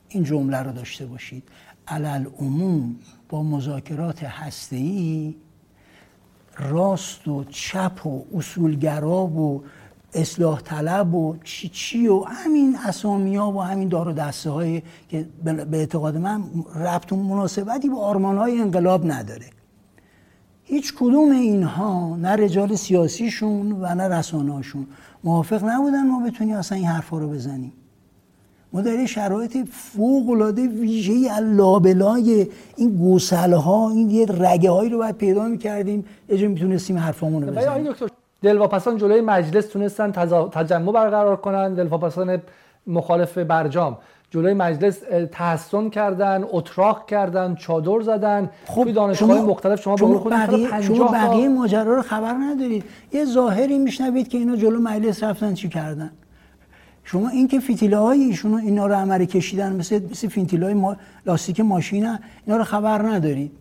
این جمله رو داشته باشید. علل عموم با مذاکرات هسته‌ای راست و چپ و اصولگرا و اصلاح طلب و چی چی و همین اسامی ها و همین دار و دسته های که به اعتقاد من ربط و مناسبتی با آرمان های انقلاب نداره. هیچ کدوم اینها نه رجال سیاسیشون و نه رسانهاشون موافق نبودن ما بتونیم اصلا این حرفا رو بزنیم. ما در شرایط فوق العاده ویژه لابلای این گوساله ها این یه رگه هایی رو باید پیدا می‌کردیم جا می‌تونستیم حرفامون رو بزنیم. دلواپسان جلوی مجلس تونستن تجمع برقرار کنن دلواپسان مخالف برجام. جلوی مجلس تحسن کردن اتراق کردن چادر زدن. خب توی دانشگاه مختلف شما شما بقیه, شما بقیه ماجرا رو خبر ندارید. یه ظاهری میشنوید که اینا جلو مجلس رفتن چی کردن؟ شما این که فیتیله های ایشون اینا رو عمره کشیدن مثل مثل فیتیله های ما لاستیک ماشین اینا رو خبر ندارید.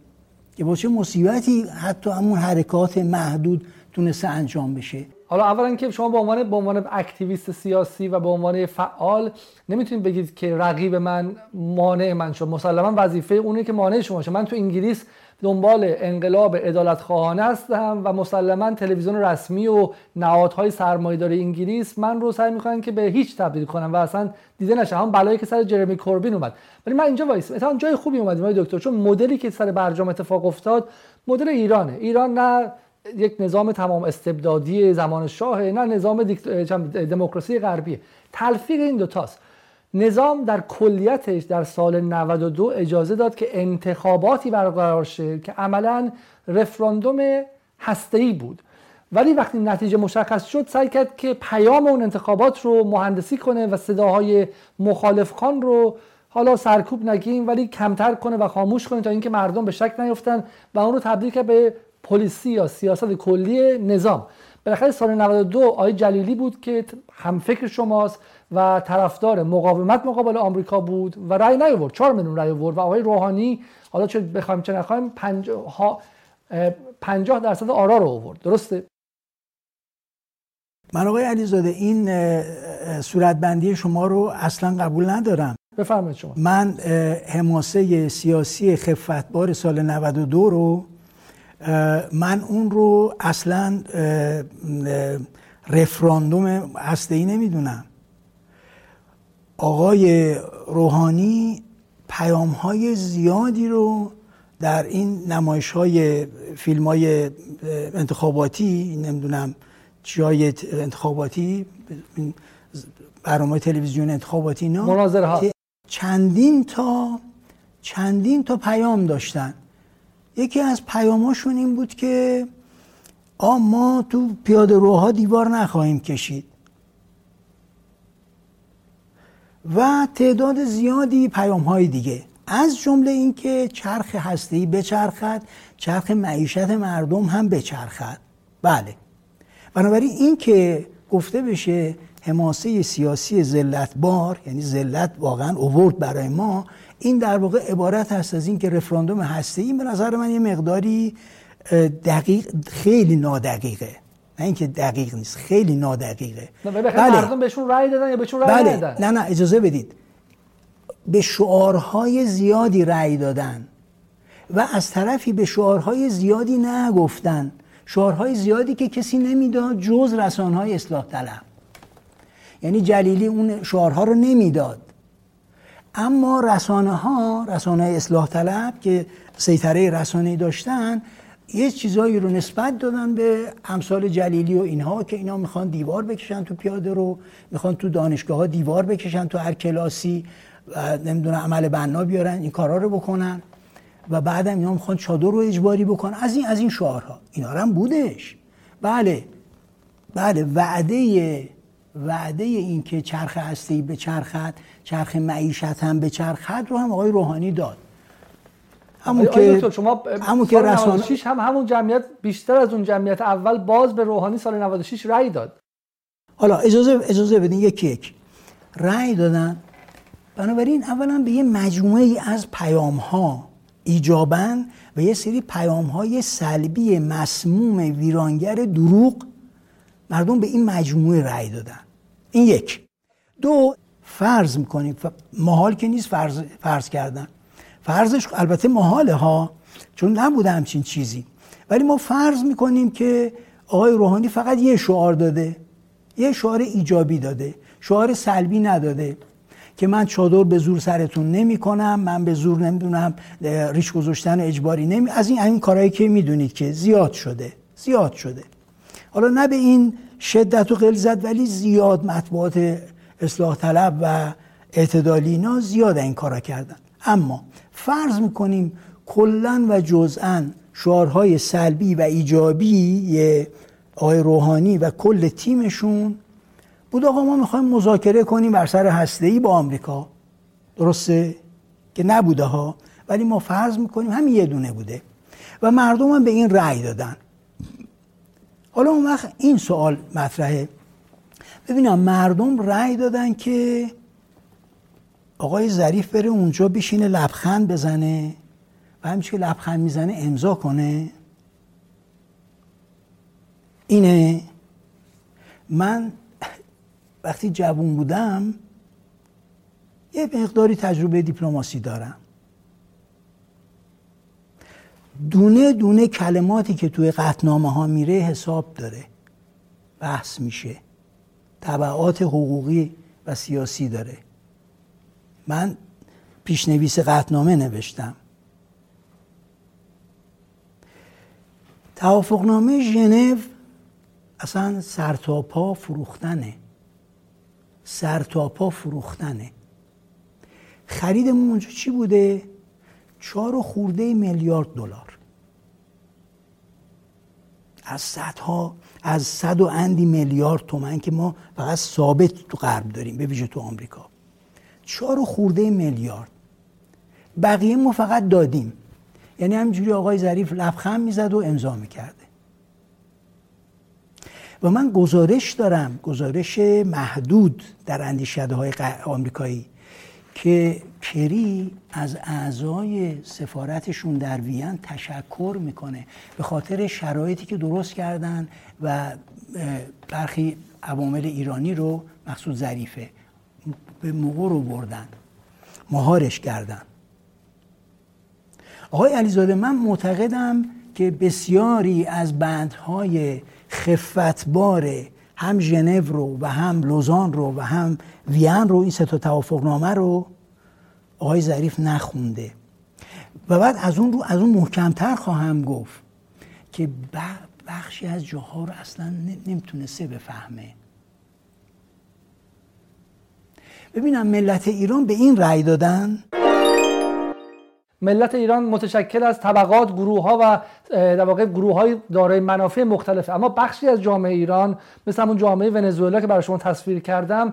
که با چه مصیبتی حتی همون حرکات محدود تونسته انجام بشه. حالا اولا که شما به عنوان به عنوان activist سیاسی و به عنوان فعال نمی‌تونید بگید که رقیب من مانع من شد. مسلما وظیفه اونه که مانع شما شد. من تو انگلیس دنبال انقلاب عدالت خواهانه هستم و مسلما تلویزیون رسمی و نهادهای سرمایه‌داری انگلیس من رو سعی می‌کنن که به هیچ تبدیل کنم و اصلا دیده نشه. هم بلایی که سر جرمی کوربین اومد. ولی من اینجا وایس مثلا جای خوبی اومدیم دکتر چون مدلی که سر برجام اتفاق افتاد مدل ایرانه. ایران نه یک نظام تمام استبدادی زمان شاه نه نظام دموکراسی غربیه تلفیق این دوتاست نظام در کلیتش در سال 92 اجازه داد که انتخاباتی برقرار شه که عملا رفراندوم هسته‌ای بود. ولی وقتی نتیجه مشخص شد سعی کرد که پیام اون انتخابات رو مهندسی کنه و صداهای مخالفخان رو حالا سرکوب نگیم ولی کمتر کنه و خاموش کنه تا اینکه مردم به شک نیفتن و اون رو تبدیل کرد به پلیسی یا سیاست کلی نظام. بالاخره سال 92 آقای جلیلی بود که هم فکر شماست و طرفدار مقاومت مقابل آمریکا بود و رأی نیاورد. 4 میلیون رأی آورد و آقای روحانی حالا چه بخوایم چه نخوایم 50 درصد آرا رو آورد. درسته؟ من آقای علیزاده این صورتبندی شما رو اصلا قبول ندارم. بفرمایید شما. من حماسه سیاسی خفتبار سال 92 رو من اون رو اصلا رفراندوم هسته ای نمی‌دونم. آقای روحانی پیام های زیادی رو در این نمایش های فیلم های انتخاباتی نمی‌دونم جای انتخاباتی برنامه تلویزیون انتخاباتی نه چندین تا چندین تا پیام داشتن. یکی از پیاماشون این بود که آ ما تو پیاده روها دیوار نخواهیم کشید. و تعداد زیادی پیام های دیگه. از جمله اینکه چرخ هستی بچرخد چرخ معیشت مردم هم بچرخد. بله. بنابراین این که گفته بشه حماسه سیاسی زلت بار یعنی زلت واقعا اوورد برای ما این در واقع عبارت هست از اینکه رفراندوم هسته این به نظر من یه مقداری دقیق خیلی نادقیقه. نه اینکه دقیق نیست خیلی نادقیقه. بله. مردم بهشون رأی دادن یا بهشون رأی بله. نه نه اجازه بدید. به شعارهای زیادی رأی دادن و از طرفی به شعارهای زیادی نگفتن. شعارهای زیادی که کسی نمی‌داد جز رسانهای اصلاح طلب یعنی جلیلی اون شعارها رو نمی‌داد. اما رسانه ها رسانه اصلاح طلب که سیطره رسانه داشتن یه چیزایی رو نسبت دادن به امثال جلیلی و اینها که اینا می‌خوان دیوار بکشن تو پیاده رو می‌خوان تو دانشگاه ها دیوار بکشن تو هر کلاسی و نمی‌دونم عمل بنا بیارن این کارا رو بکنن و بعدم اینا می‌خوان چادر رو اجباری بکنن. از این از این شعارها. اینا هم بودش. بله. بله. وعده وعده این که چرخ هستی به چرخت چرخ معیشت هم به چرخت رو هم آقای روحانی داد. همون که شما همون که رسانه هم همون جمعیت بیشتر از اون جمعیت اول باز به روحانی سال 96 رأی داد. حالا اجازه اجازه بدین یکی یک رأی دادن. بنابراین اولا به یه مجموعه ای از پیام ها ایجابن و یه سری پیام های سلبی مسموم ویرانگر دروغ مردم به این مجموعه رأی دادن. این یک. دو فرض می‌کنیم محال که نیست فرض, فرض کردن. فرضش البته محاله ها چون نبوده همچین چیزی. ولی ما فرض می‌کنیم که آقای روحانی فقط یه شعار داده. یه شعار ایجابی داده. شعار سلبی نداده. که من چادر به زور سرتون نمی کنم من به زور نمی‌دونم ریش گذاشتن اجباری نمی از این این کارهایی که می‌دونید که زیاد شده. زیاد شده. حالا نه به این شدت و غلظت ولی زیاد مطبوعات اصلاح طلب و اعتدالی اینا زیاد این کارا کردن. اما فرض می‌کنیم کلا و جزءا شعارهای سلبی و ایجابی آقای روحانی و کل تیمشون بود آقا ما می‌خوایم مذاکره کنیم بر سر هسته ای با آمریکا. درسته؟ که نبوده ها ولی ما فرض می‌کنیم همین یه دونه بوده. و مردم هم به این رأی دادن. حالا اون وقت این سوال مطرحه. ببینم مردم رأی دادن که آقای ظریف بره اونجا بشینه لبخند بزنه و همیشه که لبخند می‌زنه امضا کنه. اینه من وقتی جوون بودم یه مقداری تجربه دیپلماسی دارم. دونه دونه کلماتی که توی قطنامه ها میره حساب داره. بحث میشه. طبعات حقوقی و سیاسی داره. من پیشنویس قطنامه نوشتم. توافقنامه ژنو اصلا سرتاپا فروختنه. سرتاپا فروختنه. خریدمون اونجا چی بوده؟ چهار خورده میلیارد دلار. از صدها از صد و اندی میلیارد تومن که ما فقط ثابت تو غرب داریم به ویژه تو آمریکا. چهار خورده میلیارد. بقیه ما فقط دادیم. یعنی همینجوری آقای ظریف لبخند می‌زد و امضا می‌کرده. و من گزارش دارم گزارش محدود در اندیشده های آمریکایی که کری از اعضای سفارتشون در وین تشکر می‌کنه به خاطر شرایطی که درست کردن و برخی عوامل ایرانی رو مخصوص ظریفه به موقع رو بردن مهارش کردن. آقای علیزاده من معتقدم که بسیاری از بندهای خفتبار هم ژنو رو و هم لوزان رو و هم وین رو این سه تا توافقنامه رو آقای ظریف نخونده. و بعد از اون رو از اون محکمتر خواهم گفت که بخشی از جاها رو اصلا نمی‌تونسته بفهمه. ببینم ملت ایران به این رأی دادن. ملت ایران متشکل از طبقات گروه ها و در واقع گروه های دارای منافع مختلفه اما بخشی از جامعه ایران مثل همون جامعه ونزوئلا که برای شما تصویر کردم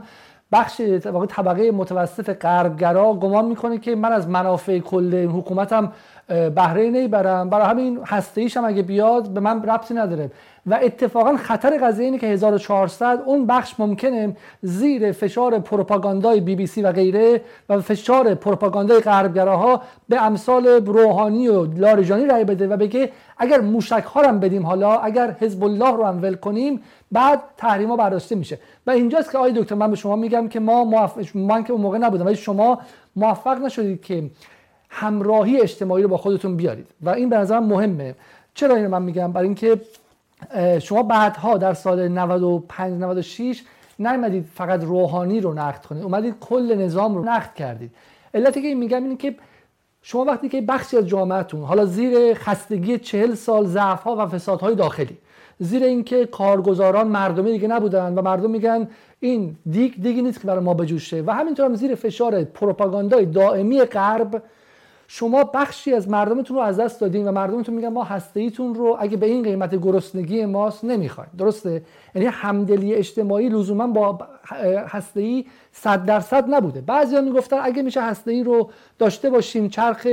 بخش واقع طبقه متوسط غربگرا گمان می‌کنه که من از منافع کل حکومتم بهره نمی‌برم. برای همین هسته هم اگه بیاد به من ربطی نداره. و اتفاقا خطر قضیه اینه که 1400 اون بخش ممکنه زیر فشار پروپاگاندای بی بی سی و غیره و فشار پروپاگاندای غربگراها به امثال روحانی و لاریجانی رای بده و بگه اگر موشک ها هم بدیم حالا اگر حزب الله رو هم ول کنیم بعد تحریما برداشته میشه. و اینجاست که آقای دکتر من به شما میگم که ما موفق من که اون موقع نبودم ولی شما موفق نشدید که همراهی اجتماعی رو با خودتون بیارید. و این به نظرم مهمه. چرا اینو من میگم؟ برای اینکه شما بعدها در سال 95 96 نیومدید فقط روحانی رو نقد کنید. اومدید کل نظام رو نقد کردید. علتی که میگم اینه که شما وقتی که بخشی از جامعتون حالا زیر خستگی چهل سال ضعف ها و فسادهای داخلی زیر اینکه کارگزاران مردمی دیگه نبودن و مردم میگن این دیگ دیگی نیست که برای ما بجوشه و همینطور هم زیر فشار پروپاگاندای دائمی غرب شما بخشی از مردمتون رو از دست دادین و مردمتون میگن ما هستهیتون رو اگه به این قیمت گرسنگی ماست نمی‌خوایم. درسته؟ یعنی همدلی اجتماعی لزوما با هسته‌ای 100 درصد نبوده. بعضیا می‌گفتن اگه میشه هسته‌ای رو داشته باشیم چرخ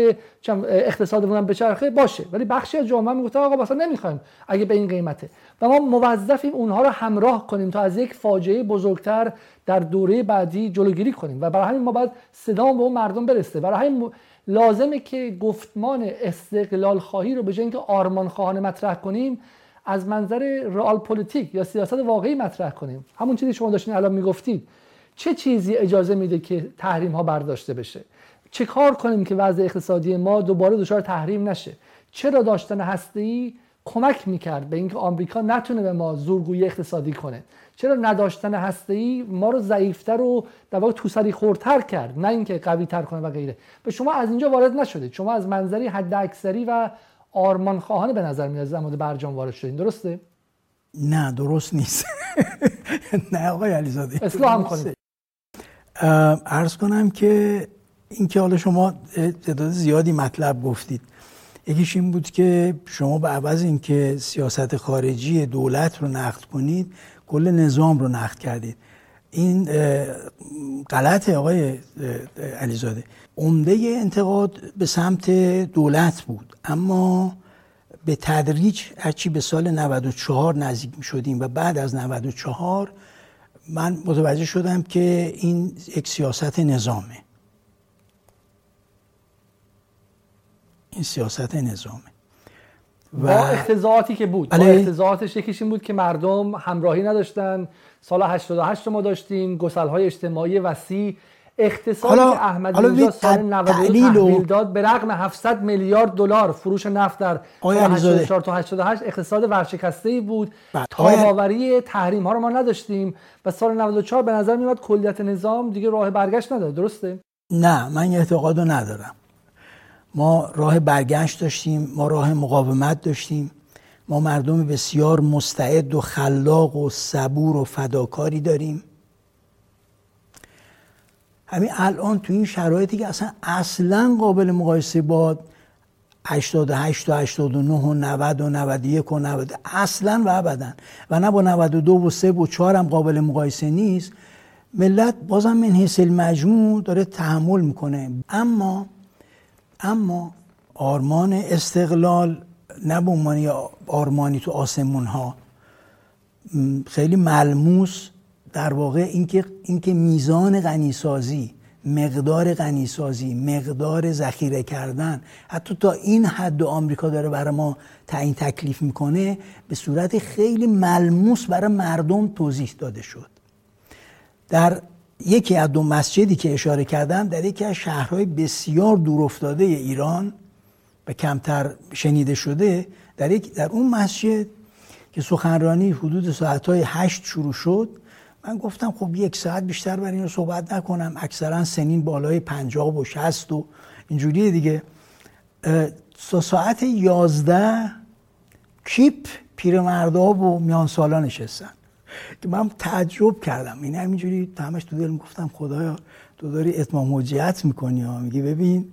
اقتصادمون به چرخه باشه. ولی بخشی از جامعه می‌گفتن آقا مثلا نمی‌خوایم اگه به این قیمته. و ما موظفیم اونها رو همراه کنیم تا از یک فاجعه بزرگتر در دوره بعدی جلوگیری کنیم. و برای همین ما باید صدا به اون مردم برسه. برای همین لازمه که گفتمان استقلال خواهی رو به جای اینکه آرمان خواهانه مطرح کنیم از منظر رئال پلیتیک یا سیاست واقعی مطرح کنیم. همون چیزی شما داشتین الان می‌گفتید. چه چیزی اجازه میده که تحریم ها برداشته بشه؟ چه کار کنیم که وضع اقتصادی ما دوباره دچار تحریم نشه؟ چرا داشتن هسته کمک می‌کرد به اینکه آمریکا نتونه به ما زورگویی اقتصادی کنه؟ چرا نداشتن هسته ای ما رو ضعیفتر و در واقع توسری خورتر کرد نه اینکه قوی تر کنه و غیره. به شما از اینجا وارد نشده. شما از منظری حد اکثری و آرمان خواهانه به نظر میاد زمان برجام وارد شدین. درسته؟ نه درست نیست. نه آقای علیزاده. اصلاح هم کنید. عرض کنم که اینکه حالا شما تعداد زیادی مطلب گفتید. یکیش این بود که شما به عوض اینکه سیاست خارجی دولت رو نقد کنید کل نظام رو نقد کردید. این غلط آقای علیزاده. عمده انتقاد به سمت دولت بود اما به تدریج هرچی به سال 94 نزدیک می شدیم و بعد از 94 من متوجه شدم که این یک سیاست نظامه. این سیاست نظامه. با اختزاعاتی که بود. بله. با اختزاعاتش یکیش این بود که مردم همراهی نداشتن. سال 88 ما داشتیم. گسل های اجتماعی وسیع. اقتصادی که نژاد سال 92 تحویل داد به رغم 700 میلیارد دلار فروش نفت در سال 84 تا 88 اقتصاد ورشکسته ای بود. بله. تاباوری تحریم ها رو ما نداشتیم و سال 94 به نظر میاد کلیت نظام دیگه راه برگشت نداره. درسته؟ نه من اعتقادو ندارم. ما راه برگشت داشتیم ما راه مقاومت داشتیم. ما مردم بسیار مستعد و خلاق و صبور و فداکاری داریم. همین الان تو این شرایطی که اصلا اصلا قابل مقایسه با 88 و 89 و 90 و 91 و 90 اصلا و ابدا. و نه با 92 و 3 و 4 هم قابل مقایسه نیست. ملت بازم من حیث المجموع داره تحمل می‌کنه. اما اما آرمان استقلال نه به آرمانی تو آسمون ها خیلی ملموس در واقع اینکه اینکه میزان غنیسازی مقدار غنیسازی مقدار ذخیره کردن حتی تا این حد آمریکا داره برای ما تعیین تکلیف می‌کنه به صورت خیلی ملموس برای مردم توضیح داده شد. در یکی از دو مسجدی که اشاره کردم در یکی از شهرهای بسیار دورافتاده ایران و کمتر شنیده شده در, یک در اون مسجد که سخنرانی حدود ساعتهای هشت شروع شد من گفتم خب یک ساعت بیشتر برای اینو صحبت نکنم اکثرا سنین بالای پنجاب و شست و اینجوری دیگه. ساعت یازده کیپ پیرمردا و میان سالا نشستن. که من تعجب کردم. این همینجوری همش تو دل گفتم خدایا تو داری اتمام حجیت می‌کنی ها. میگی ببین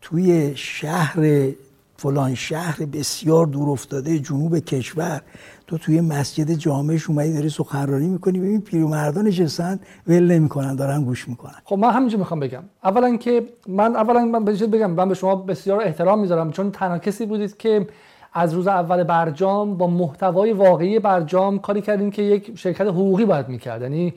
توی شهر فلان شهر بسیار دور افتاده جنوب کشور تو توی مسجد جامعش اومدی داری سخنرانی می‌کنی. ببین پیرمردان نشستن ول نمی‌کنن دارن گوش می‌کنن. خب من همینجا می‌خوام بگم. اولا که من اولا من بگم. من به شما بسیار احترام می‌ذارم. چون تنها کسی بودید که از روز اول برجام با محتوای واقعی برجام کاری کردیم که یک شرکت حقوقی باید می‌کرد. یعنی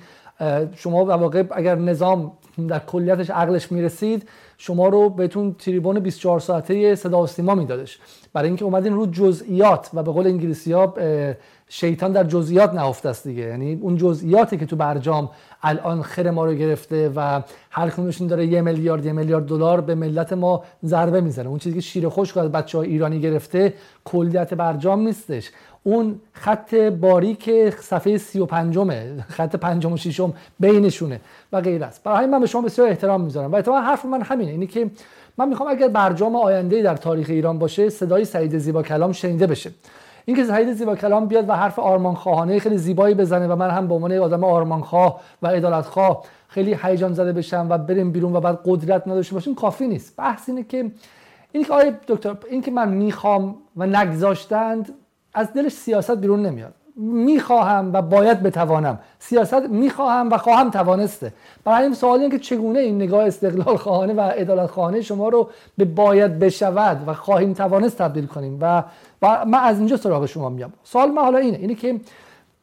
شما واقع اگر نظام در کلیتش عقلش می‌رسید شما رو بهتون تریبون 24 ساعته صدا و سیما میدادش. برای اینکه اومدین رو جزئیات و به قول انگلیسی ها شیطان در جزئیات نهفته است دیگه. یعنی اون جزئیاتی که تو برجام الان خیر ما رو گرفته و هر کدومشون داره یه میلیارد یه میلیارد دلار به ملت ما ضربه می‌زنه. اون چیزی که شیر خشک از بچه های ایرانی گرفته کلیت برجام نیستش. اون خط باریک صفحه سی و پنجمه خط پنجم و ششم بینشونه و غیر است برای همین من به شما بسیار احترام می‌ذارم و اتفاقا حرف من همینه اینی که من می‌خوام اگر برجام آینده در تاریخ ایران باشه صدای سعید زیبا کلام شنیده بشه. اینکه سعید زیبا کلام بیاد و حرف آرمان خواهانه خیلی زیبایی بزنه و من هم به عنوان آدم آرمان خواه و عدالت خواه خیلی هیجان زده بشم و بریم بیرون و بعد قدرت نداشته باشیم کافی نیست. بحث اینه که اینکه آقای دکتر اینکه من می‌خوام و نگذاشتند از دلش سیاست بیرون نمیاد. می‌خواهم و باید بتوانم. سیاست می‌خواهم و خواهم توانسته. برای این سوال این که چگونه این نگاه استقلال خواهانه و عدالت خواهانه شما رو به باید بشود و خواهیم توانست تبدیل کنیم؟ و, و من از اینجا سراغ شما میام. سوال من حالا اینه. اینه که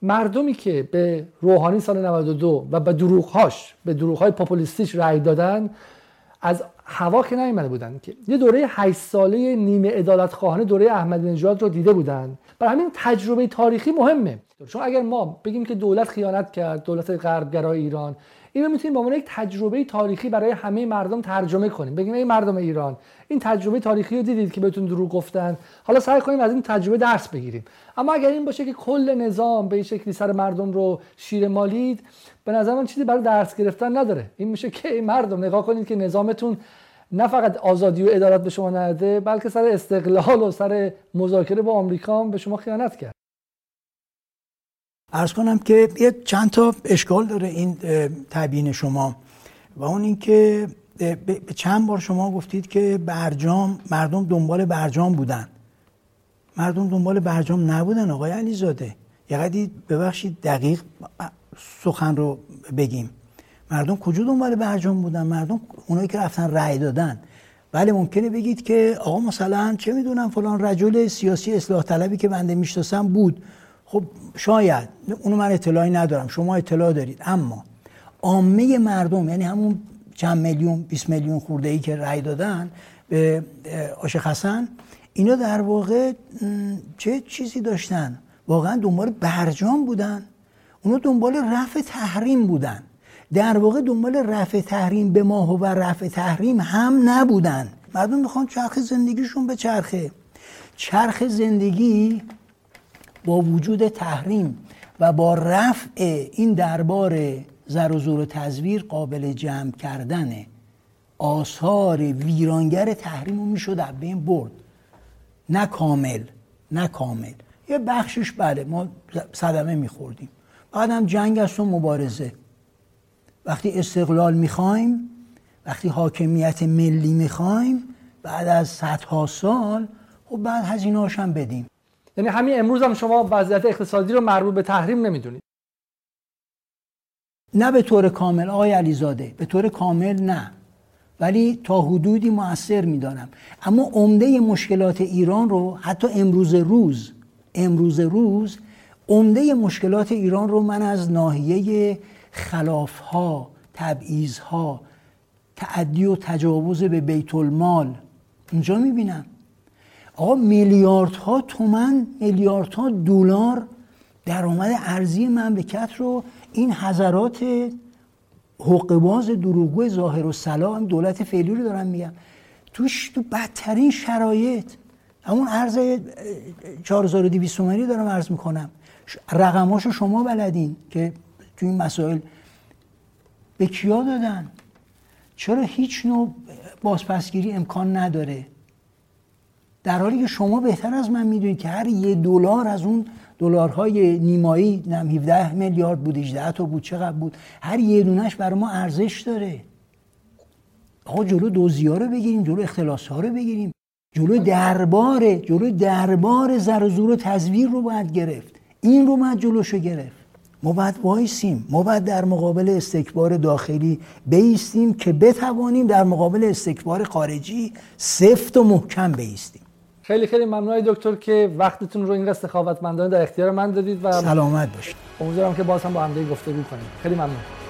مردمی که به روحانی سال 92 و به دروغهاش به دروغهای پاپولیستیش رأی دادن از هوا که نیومده بودن. که یه دوره 8 ساله نیمه عدالت خواهانه دوره احمدی نژاد رو دیده بودن. برای همین تجربه تاریخی مهمه. چون اگر ما بگیم که دولت خیانت کرد دولت غربگرای ایران اینو می‌تونیم به عنوان یک تجربه تاریخی برای همه مردم ترجمه کنیم. بگیم ای مردم ایران این تجربه تاریخی رو دیدید که بهتون دروغ گفتن. حالا سعی کنیم از این تجربه درس بگیریم. اما اگر این باشه که کل نظام به شکلی سر مردم رو شیر مالید به نظر من چیزی برای درس گرفتن نداره. این میشه که ای مردم نگاه کنید که نظامتون نه فقط آزادی و عدالت به شما نده بلکه سر استقلال و سر مذاکره با آمریکا به شما خیانت کرد. ارز کنم که یه چند تا اشکال داره این تبیین شما. و اون اینکه به چند بار شما گفتید که برجام مردم دنبال برجام بودن. مردم دنبال برجام نبودن آقای علیزاده. یه ببخشید دقیق سخن رو بگیم. مردم کجا دنبال برجام بودن؟ مردم اونایی که رفتن رأی دادن. بله ممکنه بگید که آقا مثلا چه می‌دونم فلان رجل سیاسی اصلاح طلبی که بنده می‌شناسم بود. خب شاید. اونو من اطلاعی ندارم. شما اطلاع دارید. اما عامه مردم یعنی همون چند میلیون 20 میلیون خورده ای که رأی دادن به عاشق حسن اینا در واقع چه چیزی داشتن؟ واقعا دنبال برجام بودن. اونا دنبال رفع تحریم بودن. در واقع دنبال رفع تحریم به ماه و رفع تحریم هم نبودن. مردم می‌خوان چرخ زندگیشون به چرخه چرخ زندگی با وجود تحریم و با رفع این دربار زر و زور و تزویر قابل جمع کردن آثار ویرانگر تحریم رو می‌شد از بین برد. نه کامل نه کامل. یه بخشش بله ما صدمه میخوردیم. بعد هم جنگ است و مبارزه. وقتی استقلال می‌خوایم وقتی حاکمیت ملی می‌خوایم بعد از صدها سال خب بعد هزینه هم بدیم. یعنی همین امروز هم شما وضعیت اقتصادی رو مربوط به تحریم نمی‌دونید. نه به طور کامل آقای علیزاده به طور کامل نه. ولی تا حدودی موثر می‌دانم. اما عمده مشکلات ایران رو حتی امروز روز امروز روز عمده مشکلات ایران رو من از ناحیه خلافها تبعیضها تعدی و تجاوز به بیت المال اونجا می‌بینم. آقا میلیاردها تومن میلیاردها دلار درآمد ارزی مملکت رو این حضرات حقباز دروغگو ظاهر و سلام دولت فعلی رو دارم میگم توش تو بدترین شرایط همون ارز 4200 تومانی دارم عرض می‌کنم. رقماشو شما بلدین که تو این مسائل به کیا دادن؟ چرا هیچ نوع بازپسگیری امکان نداره؟ در حالی که شما بهتر از من می‌دونید که هر یه دلار از اون دلارهای نیمایی نم 17 میلیارد بود 18 تا بود چقدر بود هر یه دونش برای ما ارزش داره. آقا جلو دوزی ها رو بگیریم جلو اختلاس ها رو بگیریم. جلو دربار جلو دربار زر و زور و تزویر رو باید گرفت. این رو باید جلوشو گرفت. ما باید وایسیم. ما باید در مقابل استکبار داخلی بیستیم که بتوانیم در مقابل استکبار خارجی سفت و محکم بیستیم. خیلی خیلی ممنون دکتر که وقتتون رو این سخاوتمندانه در اختیار من دادید و سلامت باشید. امیدوارم که باز هم با هم گفتگو کنیم. خیلی ممنون.